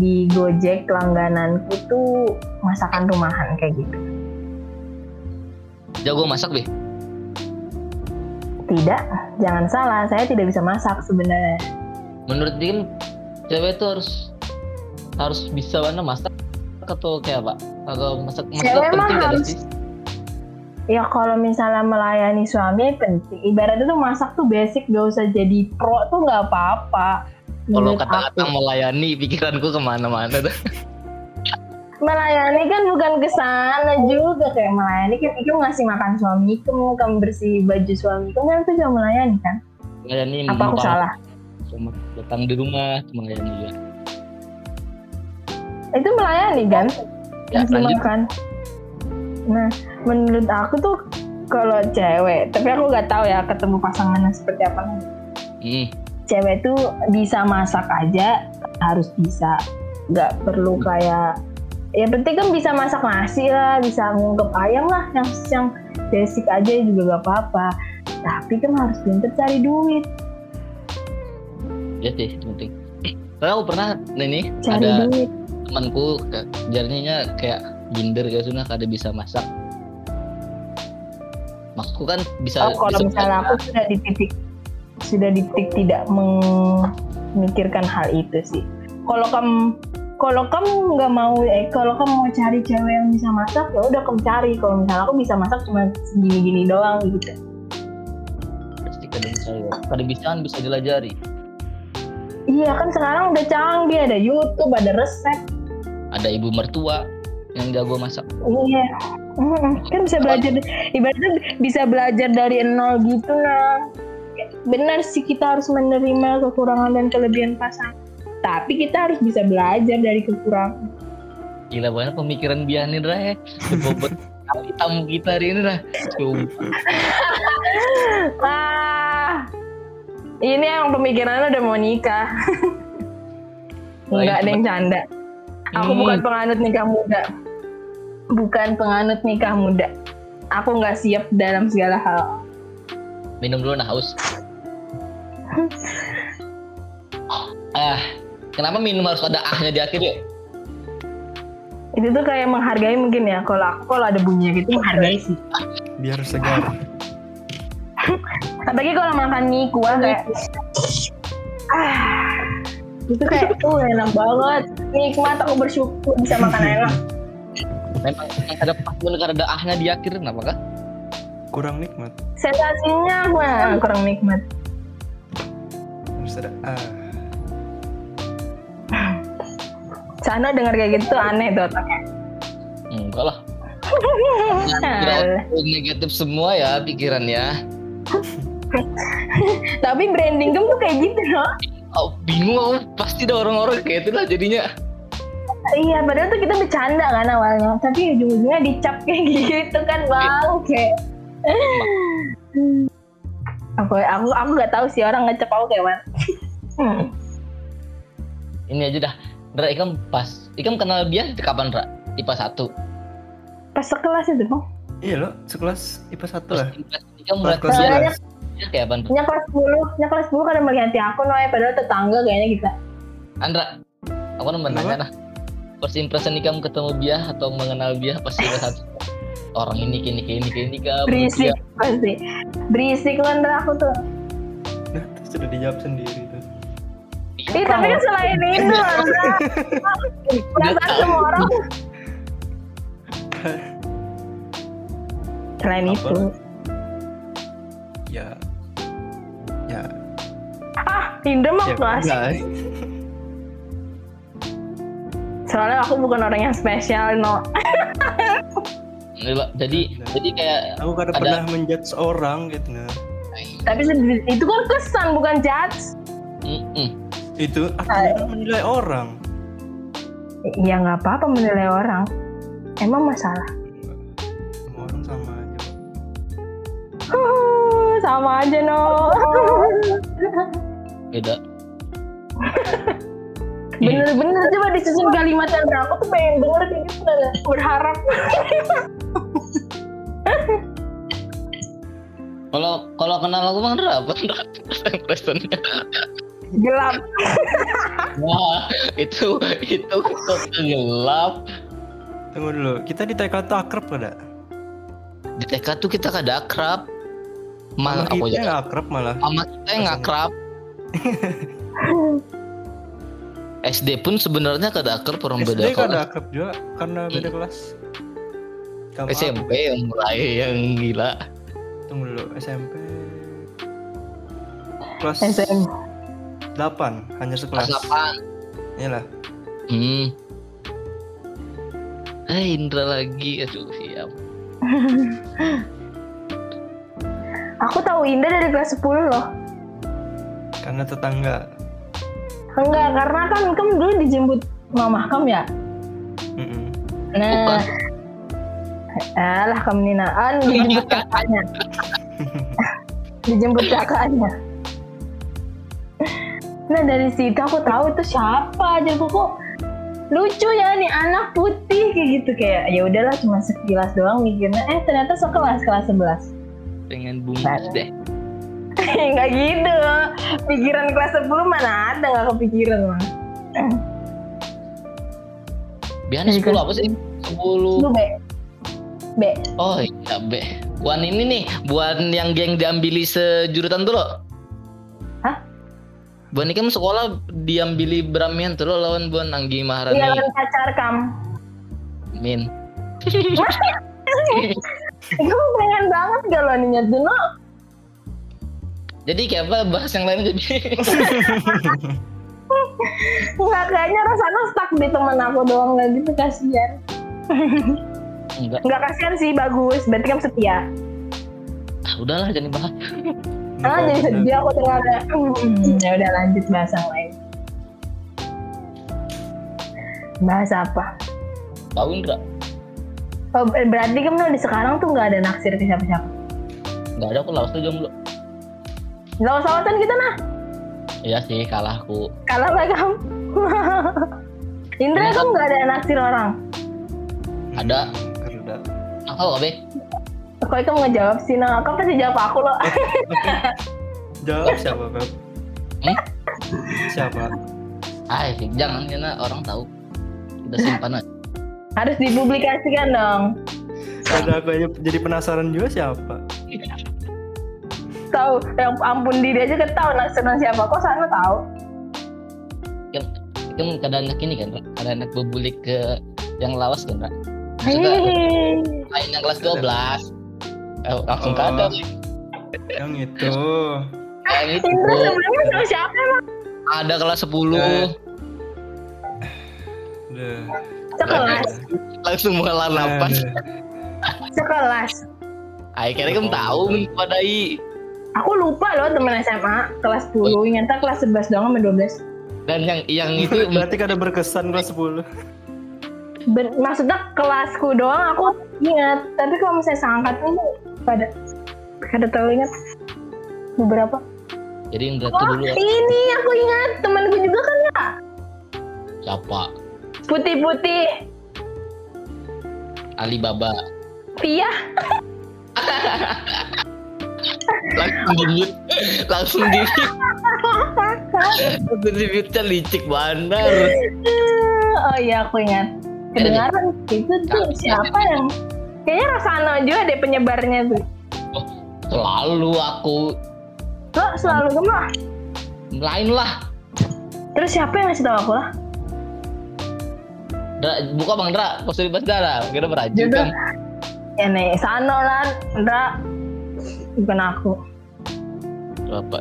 di Gojek langgananku tuh masakan rumahan kayak gitu Jago masak deh. tidak jangan salah saya tidak bisa masak sebenarnya Menurut dia kan cewek tuh harus harus bisa mana masak atau kayak apa? Atau masak masak Cewek penting harus- sih? Ya kalau misalnya melayani suami penting ibaratnya tuh masak tuh basic gak usah jadi pro tuh nggak apa-apa. Kalau kata-kata melayani pikiranku ke mana-mana tuh. melayani kan bukan ke sana juga. Kayak melayani kan itu ngasih makan suamiku kamu bersih baju suamiku. Kan itu juga melayani kan? Melayani apa aku salah? Sama datang di rumah melayani juga. itu melayani kan? Ya, ngasih lanjut. makan nah menurut aku tuh kalau cewek tapi aku nggak tahu ya ketemu pasangannya seperti apa Hmm. cewek tuh bisa masak aja harus bisa. Nggak perlu kayak ya penting kan bisa masak nasi lah bisa ngungkep ayam lah yang yang basic aja juga gak apa-apa. Tapi kan harus pinter cari duit. Ya deh, itu penting. Aku pernah ini cari ada duit. temanku jarnya kayak ginder kayak sudah kada bisa masak. Maksudku kan bisa oh, kalau bisa misalnya aku sudah di titik sudah di titik tidak memikirkan hal itu sih kalau kamu kalau kamu nggak mau eh kalau kamu mau cari cewek yang bisa masak ya udah kamu cari kalau misalnya aku bisa masak cuma gini-gini doang gitu pasti kada bisa ya. Kada bisa kan bisa dilajari. Iya kan sekarang udah canggih ada YouTube ada resep Ada ibu mertua yang jago masak. iya Mm, kan bisa belajar ibaratnya bisa belajar dari nol gitu nah benar sih kita harus menerima kekurangan dan kelebihan pasangan tapi kita harus bisa belajar dari kekurangan Gila banget pemikiran Bianin Rah ya. Bobot kali tamu kita hari ini. Sumpah. ah ini yang pemikirannya udah mau nikah Enggak ada yang canda aku Hmm. bukan penganut nikah muda bukan penganut nikah muda. Aku nggak siap dalam segala hal. Minum dulu nah haus. ah, kenapa minum harus ada ahnya di akhir ya? itu tuh kayak menghargai mungkin ya. Kalau aku kalau ada bunyinya gitu menghargai sih. Biar segar. Apalagi kalau makan mie kuah kayak ah itu kayak tuh enak banget. Nikmat aku bersyukur bisa makan enak Memang ada pas bener ada ahnya di akhir kenapa kah? kurang nikmat sensasinya mah kurang nikmat harus ada ah Sano denger kayak gitu aneh tuh otaknya Enggak lah. Negatif semua ya pikirannya. tapi branding kamu tuh kayak gitu loh Oh, bingung aku pasti ada orang-orang kayak itu lah jadinya. Iya padahal tuh kita bercanda kan awalnya tapi ujung-ujungnya dicap kayak gitu kan bang kayak aku aku aku nggak tahu sih orang ngecap aku kayak mana Hmm. Ini aja dah. Ra, ikam pas. Ikam kenal dia kapan, Ra? IPA 1. pas sekelas itu bang iya lo sekelas IPA satu lah Ikam mulai kelas dia kayak apa? Nya kelas 10, nya kelas 10 kan melihat aku noy padahal tetangga kayaknya kita. Andra, aku Kenapa? nanya nah. First impression ikam ketemu dia atau mengenal dia pas IPA 1? Orang ini kini kini kini kah? Berisik pasti. Berisik kan aku tuh. nah sudah dijawab sendiri tuh Ih, tapi kan selain itu Andra. Perasaan semua orang Selain itu ya ya Ah, Indra mah ya kelas. Soalnya aku bukan orang yang spesial no Jadi Nah. jadi kayak Aku kada Ada- pernah menjudge orang gitu nah. Tapi itu kan kesan bukan judge. mm-mm. Itu artinya kan menilai orang. Ya nggak apa-apa menilai orang. Emang masalah. Semua orang sama aja. Sama aja no. beda. Bener-bener coba disusun kalimat Chandra. Aku tuh pengen denger kayak gitu. Berharap. Kalau kalau kenal aku bang apa Responnya. Gelap. Wah itu itu gelap. Tunggu dulu, kita di TK tuh akrab kada? Di TK tuh kita kada akrab. Mal Sama aku kita aja. nggak akrab malah. Sama kita yang akrab. SD pun sebenarnya kada akrab orang beda SD kada kelas. akrab juga karena beda kelas. Aku- SMP yang mulai yang gila. Tunggu dulu, SMP kelas SM. 8 hanya Kelas sekelas. 8. Iyalah. Hmm. Eh Indra lagi aduh siap. Aku tahu Indah dari kelas 10 loh. Karena tetangga. Enggak, karena kan kamu dulu dijemput mamah kamu ya. Mm-mm. Nah, alah kamu ninaan dijemput kakaknya. dijemput kakaknya. Nah dari situ aku tahu itu siapa aja kok lucu ya nih anak putih kayak gitu kayak ya udahlah cuma sekilas doang mikirnya eh ternyata sekelas kelas 11 Pengen bungkus deh. Enggak gitu pikiran kelas 10 mana ada nggak kepikiran mah Biasanya 10 kan- apa sih? 10 lu be be Oh iya be. Buan ini nih, buan yang geng diambili sejurutan dulu. Hah? Buan ini kan sekolah diambili beramian tuh lo lawan buan Anggi iya Maharani. kan pacar kamu Min. Gue pengen banget kalau nih tuh no Jadi kayak apa bahas yang lain jadi. Nggak kayaknya rasanya stuck di temen aku doang nggak gitu kasihan Enggak. Nggak kasihan sih bagus berarti kamu setia Ah, udahlah jangan dibahas. Ah jadi sedih aku dengarnya Hmm, Ya udah lanjut bahas yang lain Bahas apa? Tahu Indra? Oh, ber- berarti kamu di sekarang tuh nggak ada naksir ke siapa-siapa Enggak ada aku lawas tuh jomblo. Lawas-lawasan kita nah Iya sih kalah aku. Kalah lah kamu Indra kamu nggak ada naksir orang Ada. Kerda. Aku apa? Kok kamu ngejawab sih nah Kamu pasti jawab aku loh Jawab siapa, Beb? Hmm? Siapa? Ah, jangan karena orang tahu. Kita simpan aja. Harus dipublikasikan dong Ada aku aja jadi penasaran juga siapa? Tahu yang ampun diri aja ketahu naksiran siapa Kok sana tahu Kan kan kadang anak ini kan, kadang anak bebulik ke yang lawas kan, Ra? Maksudnya lain yang kelas 12. Eh, langsung Oh. kada. Yang itu. Yang itu. Sebelumnya sama siapa emang? Ada kelas 10. Eh. Udah. Sekelas, Langsung mengalah nafas. Aduh. sekelas. Ay, kira kamu tahu padai. Aku lupa loh temen SMA kelas 10, ingatnya kelas 11 doang sama 12. Dan yang yang itu Berarti kada berkesan kelas 10. Ben- maksudnya kelasku doang aku ingat, tapi kalau misalnya seangkat ini pada kada terlalu ingat beberapa. jadi Indra tuh Oh dulu ini aku ingat temanku juga kan ya siapa? putih-putih Alibaba. Tia Langsung di mute. Langsung di Langsung di mute licik bandar. oh iya aku ingat kedengaran itu tuh siapa yang kayaknya Rosano juga deh penyebarnya tuh Selalu aku lo selalu gemah lain lah. terus siapa yang ngasih tahu aku lah Dra, buka bang Dra, pas di darah, kita beraju Jodoh. kan. ya nih Sano lah enggak bukan aku Berapa?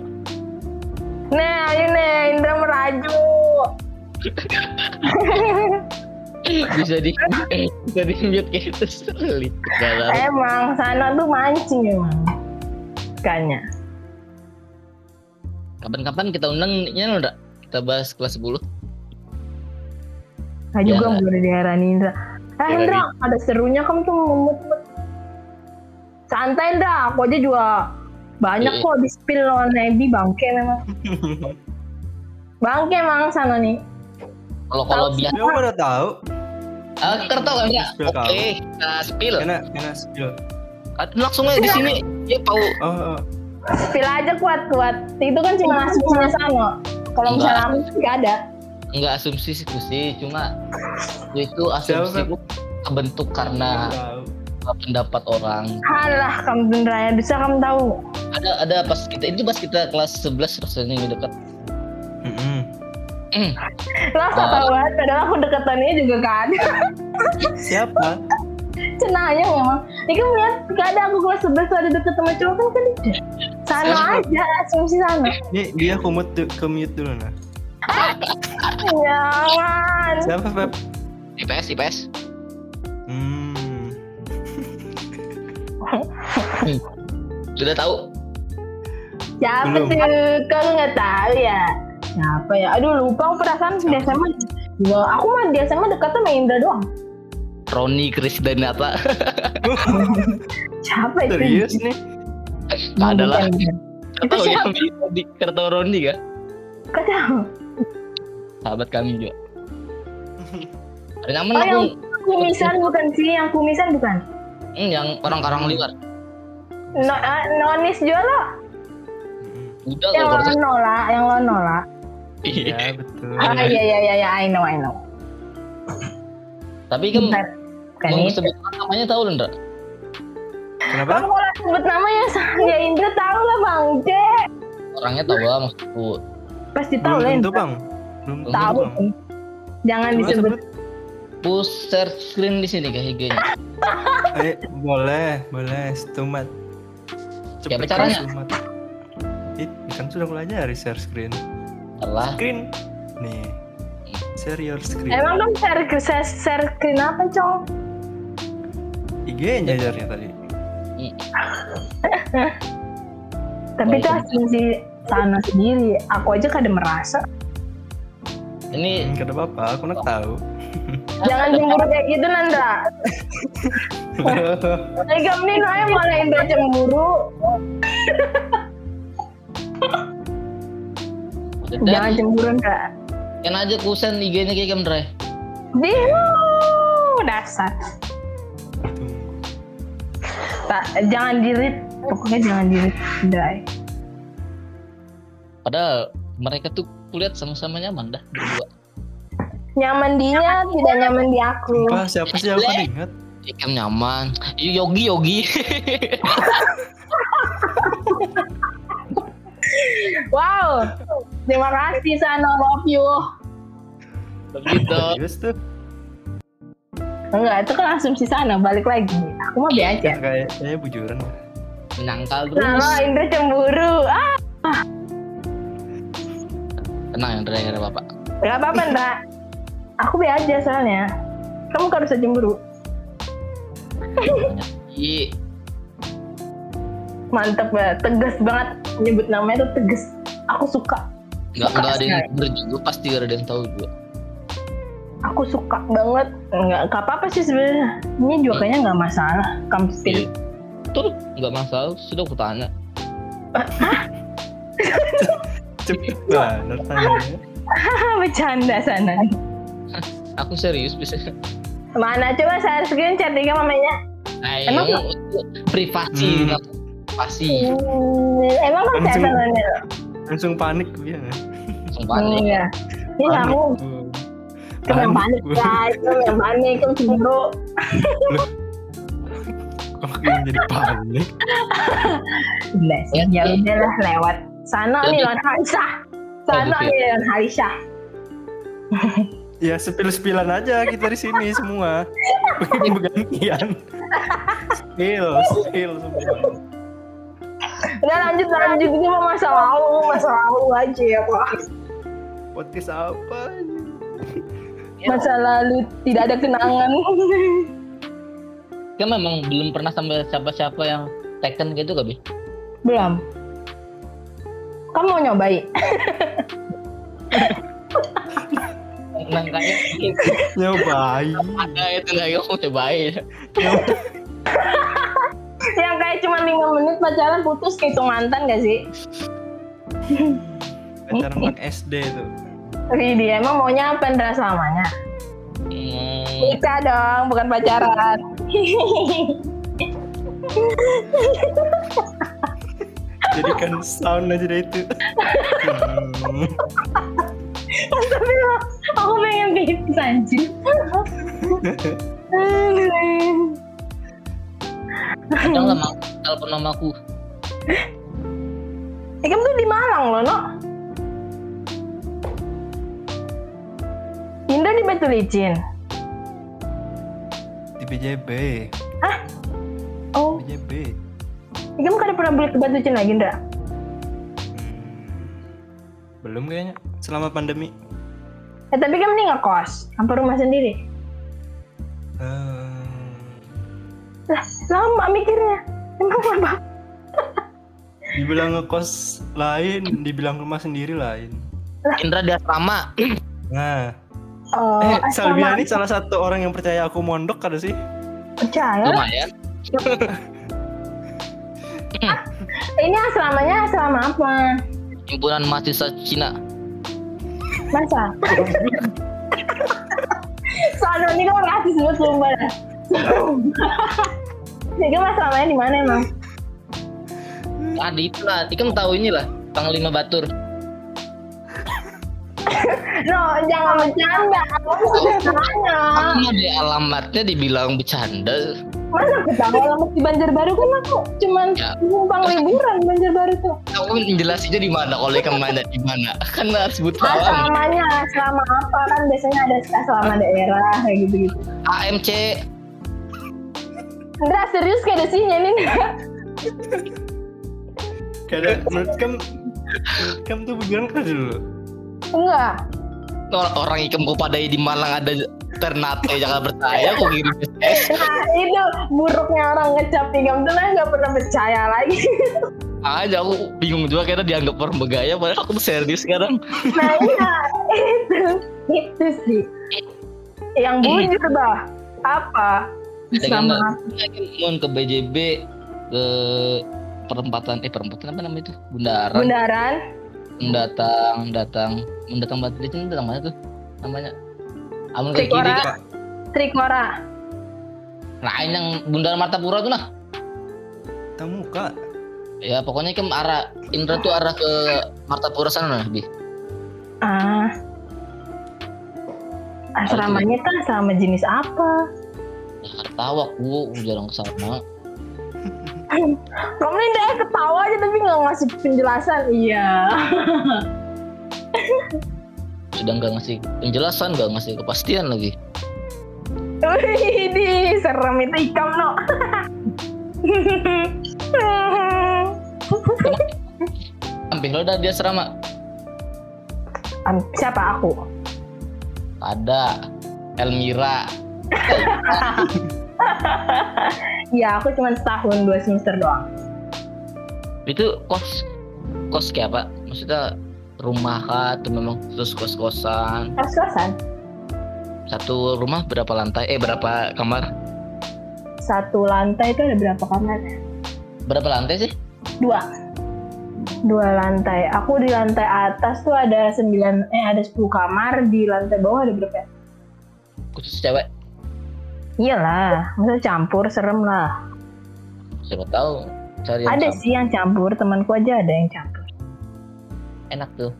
Nah, ayo nih Indra meraju. bisa di bisa di mute kayak gitu sulit. Emang sana tuh mancing emang. Kayaknya. kapan-kapan kita undang nya udah kita bahas kelas 10 Nah juga Ya. mau udah diarani Indra. Eh Ya, Indra, ada serunya kamu tuh ngomong Santai Indra, aku aja juga banyak Iya. kok di spill lawan Nebi bangke memang. Bangke emang sana nih. kalau kalau biasa Ya pada tahu. ah kertas kan ya Spill oke kita spill Kena kena spill. Langsung aja di sini ya tahu Oh, oh. Spill aja kuat-kuat. Itu kan cuma asumsinya sama. Kalau Enggak. misalnya aku nggak ada. nggak asumsi sih sih cuma itu asumsi kebentuk karena. Pendapat orang Halah kamu bener ya, bisa kamu tahu. ada ada pas kita itu pas kita kelas 11 rasanya yang dekat Mm-mm. Hmm, Lah so Ah. tau banget, padahal aku deketannya juga ada. Siapa? Cenanya memang. Ini kan lihat gak ada aku kelas 11 tuh ada deket sama cowok kan kan tidak. Sana Siapa? aja, asumsi sana. Nih dia aku mute, du- ke mute dulu nah. Jangan. Siapa Pep? IPS IPS Hmm. sudah tahu Siapa Belum. tuh? Kau nggak tahu ya? Siapa ya? Aduh lupa aku perasaan di SMA. Juga, aku mah di SMA dekat sama Indra doang. Roni Chris Danata Siapa itu? Serius nih? Nggak ada lah Bukan, bukan. Nggak tahu Itu ya di Kerto Roni kan Kau tahu? sahabat kami juga ada nyaman Oh yang kumisan bukan sih? Yang kumisan bukan? Hmm, yang orang karang liwar No, eh, nonis Jola. udah Yang lo nolak, yang lo nolak. Iya betul. Ah iya iya iya iya, I know I know. tapi kan mau itu. sebut namanya tahu Lendra Kenapa? Kamu kalau sebut namanya ya Indra tahu lah bang Cek. orangnya tahu lah maksudku Pasti tahu lah Indra. bang. Belum Tahu. bang. Jangan disebut. Push share screen di sini kayak IG-nya Eh, boleh, boleh. Stumat. Siapa caranya? Stumat. It, kan sudah pelajari share screen. salah Screen. Nih. Share your screen. Emang dong share share, share screen apa cong? IG-nya ajarnya tadi. Tapi itu asumsi sana sendiri. Aku aja kadang merasa. ini Hmm, Gak ada apa-apa, aku nak tahu. Jangan cemburu kayak gitu Nanda. Megam nih Noe malah Indra cemburu. udah Jangan cemburu Nanda. kan aja kusen IG-nya kayak Gemdre Diu, dasar. Tak, jangan dirit. Pokoknya jangan dirit. Indra. padahal mereka tuh kulihat sama-sama nyaman dah berdua Nyaman dinya, tidak nyaman di aku. Sumpah, siapa sih aku ingat? Ikem nyaman Yogi Yogi Wow. Terima kasih Sana, love you. begitu. Enggak, itu kan asumsi sana, balik lagi. Aku mah be aja. Kayak kayaknya bujuran. menyangkal Nah, terus Indra cemburu. Ah, tenang yang dari dari bapak Gak apa-apa, Indra. Aku be aja soalnya. Kamu kan harus cemburu. Iya, Mantep ya, tegas banget. Nyebut namanya tuh tegas. Aku suka. nggak Suka nggak ada yang juga pasti gak ada yang tahu juga Aku suka banget. Enggak, gak apa-apa sih sebenarnya. Ini juga kayaknya nggak masalah. Kamu pilih. Tuh nggak masalah sudah aku tanya Cepet banget tanyanya. Bercanda sana. aku serius bisa Mana coba saya screen chat tiga mamanya. Ayo, Emang- privasi Hmm. privasi Hmm, emang kan Langsung- saya. Langsung panik dia. sumpah nih Iya. Ini Panik. aku kamu yang panik guys, kamu yang panik, kamu cemburu. Kok jadi panik? Sih, Ya, ya ya. udah lah lewat. Sana nih lawan Halisah. Sana nih lawan Halisah. Ya sepil-sepilan aja kita di sini semua. Begini bergantian. Spill, spill semua. Udah lanjut lanjut ini mah masa lalu, masa lalu aja ya pak. Podcast apa? masa lalu tidak ada kenangan Kan memang belum pernah sampai siapa-siapa yang Tekken gitu gak bi? belum kamu mau nyobain Nah kayak Nyobain. ada itu nggak mau cobain. yang kayak cuma lima menit pacaran putus kayak itu mantan gak sih Pacaran anak SD itu. Ridi emang maunya apa Ndra selamanya Hmm, nikah dong bukan pacaran Jadikan sound aja deh itu. Tapi aku pengen pipis anjir ada nggak mau telepon mamaku? Eh, kamu tuh di Malang loh, no? Indra di Batu Licin. Di BJB. Oh, BJB. eh, kamu kan pernah beli ke Batu Licin lagi, Indra? Hmm. Belum kayaknya. Selama pandemi. Eh, tapi kamu nih ngekos, apa rumah sendiri? Hmm. Lah, lama mikirnya. Emang apa? Dibilang ngekos lain, dibilang rumah sendiri lain. Indra di asrama. Nah, Oh, eh Salvia ini salah satu orang yang percaya aku mondok ada sih. percaya. Lumayan. Ini asramanya asrama apa? Himpunan mahasiswa Cina. Masa? Soalnya ini kan rasis banget dah. Jadi kamu asramanya di mana emang? Di itu lah. Tikam tahu ini lah. Panglima Batur. No, jangan bercanda. Aku. Kamu di alamatnya dibilang bercanda. Masa ketawa alamat di Banjarbaru kan aku cuman Ya. numpang liburan di Banjarbaru tuh. Kamu menjelasinya di mana? Kalau ikan mana di mana? Kan harus sebut alam. Asramanya asrama apa kan biasanya ada asrama daerah kayak gitu-gitu. AMC. Enggak serius kayak ada sinya nih. Kayak menurut kan kamu tuh bilang kan dulu. Enggak. Or- Orang ikan padai di Malang ada Ternate jangan percaya kok kirim SMS. Nah itu buruknya orang ngecap tinggal tuh lah nggak pernah percaya lagi. Aja aku bingung juga karena dianggap orang bergaya padahal aku serius sekarang. Nah iya itu itu sih. Yang bujur bah apa? Dengan Sama mau ke BJB ke perempatan eh perempatan apa namanya itu bundaran bundaran. Mendatang datang mendatang batu itu datang mana tuh? Namanya. Amun ke kiri kan Trikora. nah ini yang bundaran Martapura tuh nah Tahu muka. ya pokoknya ke arah Indra tuh arah ke Martapura sana nah bi. Ah. Asramanya kan asrama jenis apa? ya tahu aku aku jarang ke sana Kamu ini dia ketawa aja tapi nggak ngasih penjelasan. Iya. sudah nggak ngasih penjelasan nggak ngasih kepastian lagi Wih, di serem itu ikam no. hampir lo udah di asrama Am, Siapa aku? ada Elmira Ya aku cuma setahun dua semester doang. itu kos kos kayak apa maksudnya rumah kah atau memang terus kos kosan Kos kosan. satu rumah berapa lantai eh berapa kamar Satu lantai itu ada berapa kamar? berapa lantai sih Dua. Dua lantai. Aku di lantai atas tuh ada sembilan eh ada 10 kamar. Di lantai bawah ada berapa? khusus cewek Iyalah, masa campur serem lah. siapa tahu cari yang Ada sama. sih yang campur, temanku aja ada yang campur. enak tuh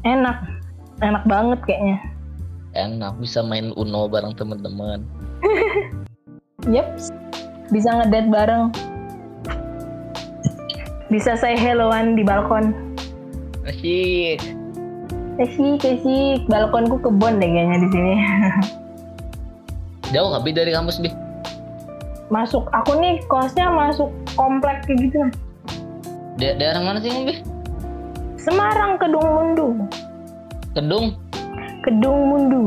Enak, enak banget kayaknya. enak bisa main uno bareng teman-teman Yep, bisa ngedate bareng. Bisa say helloan di balkon. asik Kesik, kesik. Balkonku kebon deh kayaknya di sini. jauh nggak Bi, dari kampus bi masuk, aku nih kosnya masuk komplek kayak gitu. Da- daerah mana sih bi Semarang, Kedung Mundu. Kedung Kedung Mundu.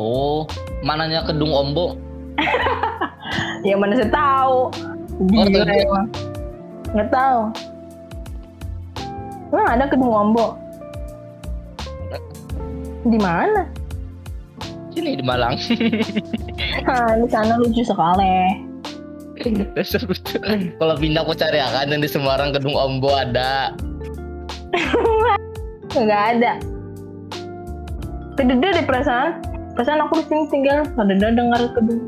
Oh, mananya kedung ombo? Yang mana saya tahu. Gila emang. Nggak tahu. Emang ada kedung ombo? Di mana? Sini di Malang. Hah, di sana lucu sekali. Dasar. Kalau pindah aku cari akan yang di Semarang kedung ombo ada. Nggak ada. Kedede deh perasaan. Perasaan aku di sini tinggal. Kedede dengar kedung.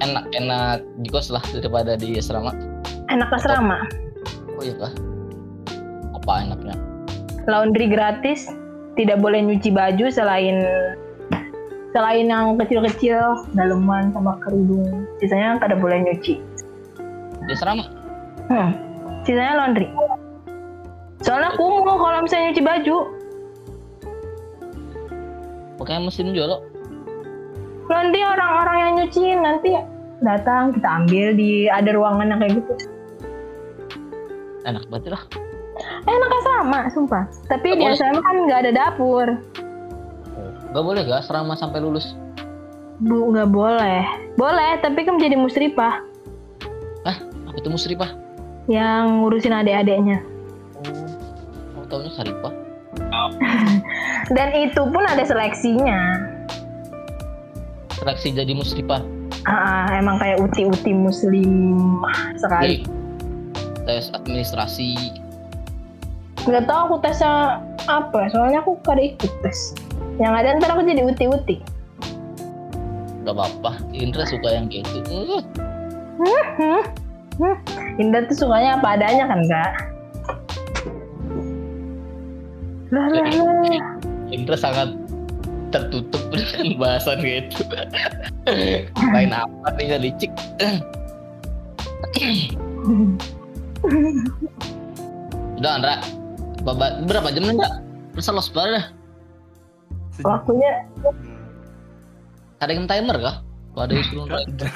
Enak-enak di kos lah daripada di asrama. Enak asrama. Oh iya kah? Apa enaknya? Laundry gratis. Tidak boleh nyuci baju selain selain yang kecil-kecil, daleman sama kerudung. Sisanya kada boleh nyuci. Di asrama? Hmm. Sisanya laundry. Soalnya aku mau kalau misalnya nyuci baju. Pakai mesin jolo. Nanti orang-orang yang nyuciin nanti datang kita ambil di ada ruangan yang kayak gitu. Enak banget lah. Enaknya sama, sumpah. Tapi di Boleh. asrama kan nggak ada dapur. Gak boleh gak asrama sampai lulus? Bu, nggak boleh. Boleh, tapi kan menjadi musripah Apa itu musripah? yang ngurusin adik-adiknya. Oh, aku taunya saripah. Dan itu pun ada seleksinya. Seleksi jadi musripah. Ah, emang kayak uti-uti muslim sekali. Jadi, tes administrasi. Nggak tahu aku tesnya apa, soalnya aku kada ikut tes. Yang ada ntar aku jadi uti-uti. Gak apa-apa. Indra suka yang kayak gitu. Uh, Hmm, hmm. Indah tuh sukanya apa adanya kan kak? Lah lah lah. Indra sangat tertutup dengan bahasan gitu. Main apa nih nggak licik? Udah Andra. Berapa jam nih Andra? Masa los banget dah. Waktunya Ada yang timer kah? Kalau ada suruh Andra.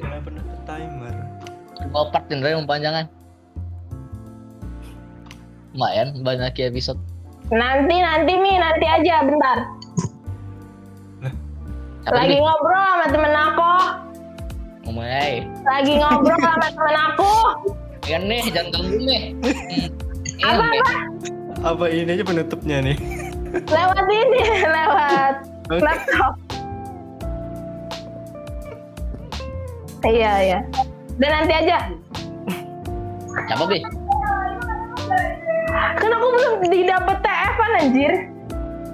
Kenapa ada timer? Part Indra yang panjangan. Lumayan banyak episode. nanti nanti mi nanti aja bentar. Siapa Lagi ngobrol sama temen aku. Ngomong hey. Lagi ngobrol sama temen aku. Kan nih, jangan ganggu nih. Hmm. Apa apa? Apa ini aja penutupnya nih? Lewat ini lewat Oke. laptop. Iya iya. Dan nanti aja. Siapa Bi? Kan aku belum didapet TF kan anjir.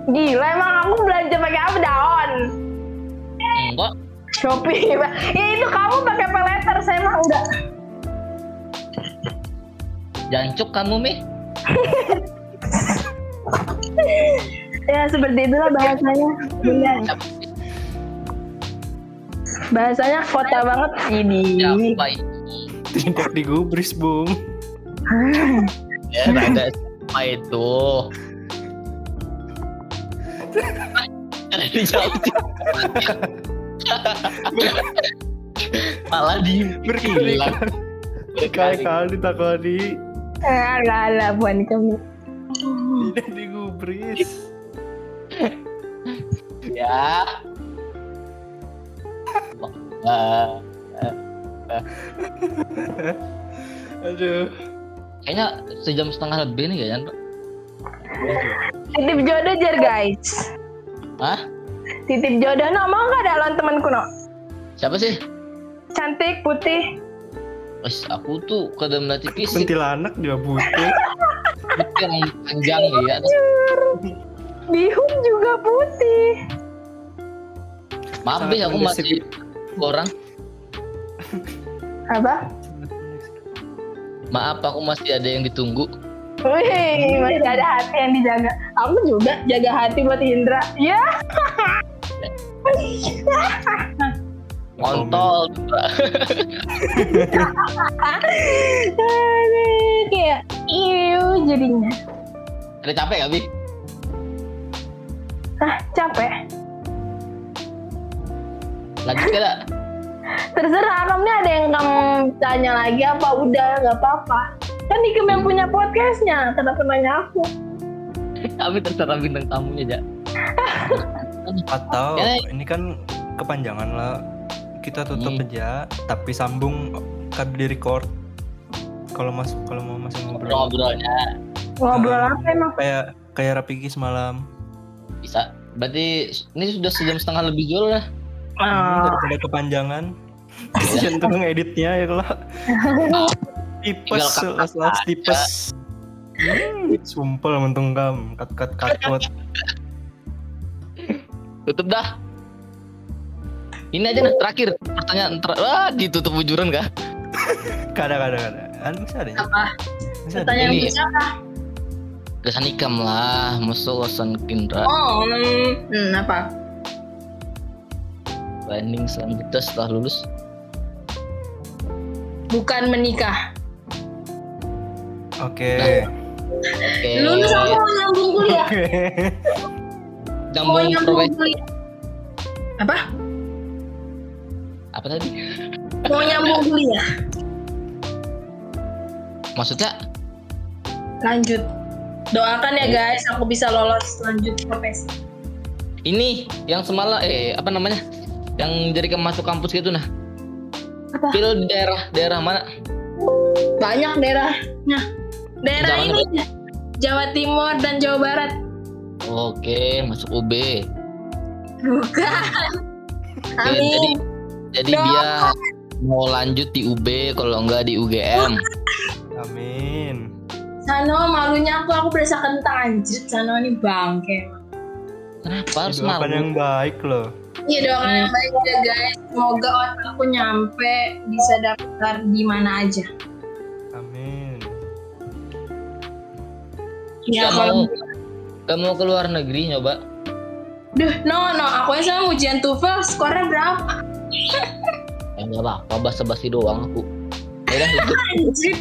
Gila emang aku belanja pakai apa daun? Enggak. Shopee. Ya itu kamu pakai pay letter, saya mah enggak. Jancuk kamu Mi. Ya seperti itulah bahasanya. Benar. Siapa sih? Bahasanya kota banget ini. Siapa itu? Tidak digubris, Bung. Ya, ada siapa itu? Ada dijawab. Malah di Berkali-kali. Berkali-kali takoni. Alah alah buan kamu. Tidak digubris. Ya. Aduh. kayaknya sejam setengah lebih nih kayaknya. Titip jodoh jar guys. Hah? Titip jodoh no mau nggak dalon temanku no? Siapa sih? Cantik putih. Wes, aku tuh kadang melatih fisik. Kuntilanak juga putih. Yang panjang ya. Bihun juga putih. Maaf deh, aku masih orang. Apa? Maaf, aku masih ada yang ditunggu. Wih, masih ada hati yang dijaga. Aku juga jaga hati buat Indra. Ya. Kontol. Kayak iu jadinya. Ada capek gak, Bi? Ah, capek. Lanjut gak? Terserah kamu nih ada yang kamu tanya lagi apa udah nggak apa-apa. Kan Ikem yang punya podcastnya, kenapa nanya aku? Tapi terserah bintang tamunya, Jak. Atau Ya. ini kan kepanjangan lah. Kita tutup Hmm. aja, tapi sambung kan di record. Kalau mas kalau mau masih ngobrol. Ngobrolnya Ngobrol apa emang? Kayak kayak Rapiki semalam. bisa. Berarti ini sudah sejam setengah lebih jual lah. Oh, daripada kepanjangan. Kasian tuh ngeditnya ya kalau tipes las las tipes. Hmm, sumpel mentung kam cut cut cut. Tutup dah. Ini aja nah terakhir pertanyaan ter Wah, ditutup bujuran kah? Kada kada kada. Kan bisa ada. ya? apa? Bisa. Pertanyaan Ini- siapa? Kesan ikam lah, masuk wasan Kindra. Oh, hmm, hmm, apa? Planning selanjutnya setelah lulus. Bukan menikah. Oke. Oke. Lulus aku mau nyambung kuliah. Oke. Mau Nyambung nyambung profesi kuliah. Apa? Apa tadi? Mau nyambung kuliah. Maksudnya Lanjut. Doakan ya guys, aku bisa lolos lanjut profesi. ini yang semalam eh apa namanya? Yang jadi ke masuk kampus gitu nah. Apa? Pil di daerah daerah mana? Banyak daerahnya. Daerah Jangan ini Jawa Timur dan Jawa Barat. Oke, masuk UB. Bukan. Jadi Amin. Jadi Doakan. dia mau lanjut di UB kalau enggak di UGM. Amin. Sano malunya aku aku berasa kentang anjir. Sano ini bangke. Kenapa harus malu? yang baik loh. Iya doakan yang baik ya guys. Semoga otakku nyampe bisa daftar di mana aja. Amin. Ya Gak kalau mau ke luar negeri nyoba? Duh, no, no, aku yang sama ujian TOEFL skornya berapa? Ya enggak apa-apa, basa-basi doang aku. Ya udah itu. Anjir.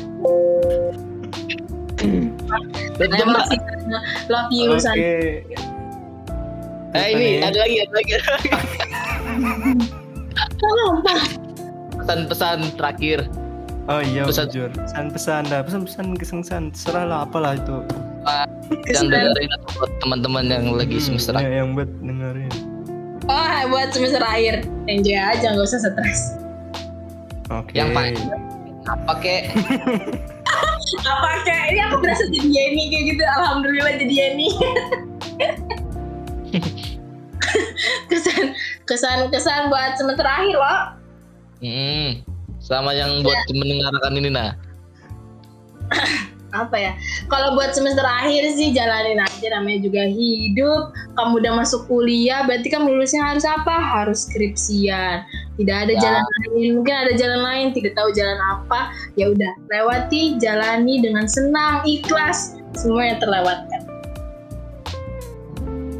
Tutup Mbak. Love you, Oke. San. Eh ini ada lagi, ada lagi. ada lagi. Kenapa? Pesan-pesan terakhir. Oh iya Pesan- jujur. Pesan-pesan dah, pesan-pesan kesan serah lah apalah itu. Yang dengerin atau buat teman-teman yang lagi Hmm, semester ya, yang buat dengerin. Oh, buat semester akhir. Enjoy aja, nggak usah stres. Oke. Yang paling apa kek? Apa kayak ini aku berasa jadi Yeni kayak gitu. Alhamdulillah jadi Yeni. kesan kesan kesan buat semester akhir loh. Hmm, sama yang buat mendengarkan ini nah. apa ya? Kalau buat semester akhir sih jalanin aja namanya juga hidup. Kamu udah masuk kuliah berarti kan lulusnya harus apa? Harus skripsian. Tidak ada Ya. jalan lain. Mungkin ada jalan lain tidak tahu jalan apa. Ya udah lewati jalani dengan senang ikhlas. Semua yang terlewatkan.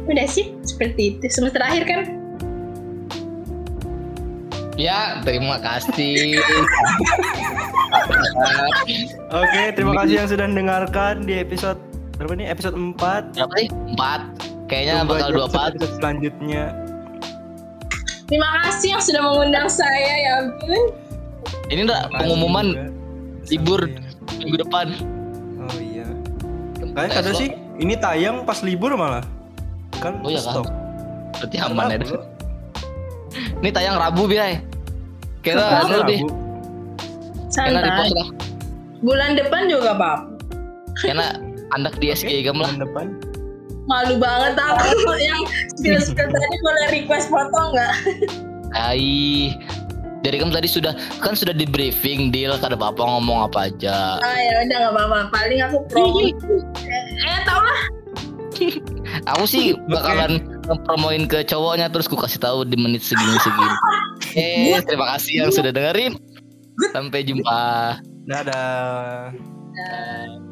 Udah sih seperti itu. Semester akhir kan Ya, terima kasih. Oke, terima kasih yang sudah mendengarkan di episode berapa nih? Episode 4. Berapa sih? Empat. Kayaknya bakal dua empat. Episode selanjutnya. terima kasih yang sudah mengundang saya ya ampun Ini enggak pengumuman juga. libur. Sampai- minggu depan. Oh iya. Kayak ada sih, ini tayang pas libur malah. Kan Oh iya kan? Berarti aman ya. Ini tayang Rabu biay. Kira Rabu, anu deh. Di santai pos lah. bulan depan juga apa Kena andak di SG gam lah. Bulan depan. malu banget aku yang skill-skill tadi boleh request foto nggak? Ai. Dari kamu tadi sudah kan sudah di briefing deal kada apa-apa ngomong apa aja. Ah ya udah nggak apa-apa. Paling aku promo. eh, eh tau lah. Aku sih bakalan promoin ke cowoknya terus ku kasih tahu di menit segini segini. Eh, terima kasih yang sudah dengerin. Sampai jumpa. Dadah. Nah,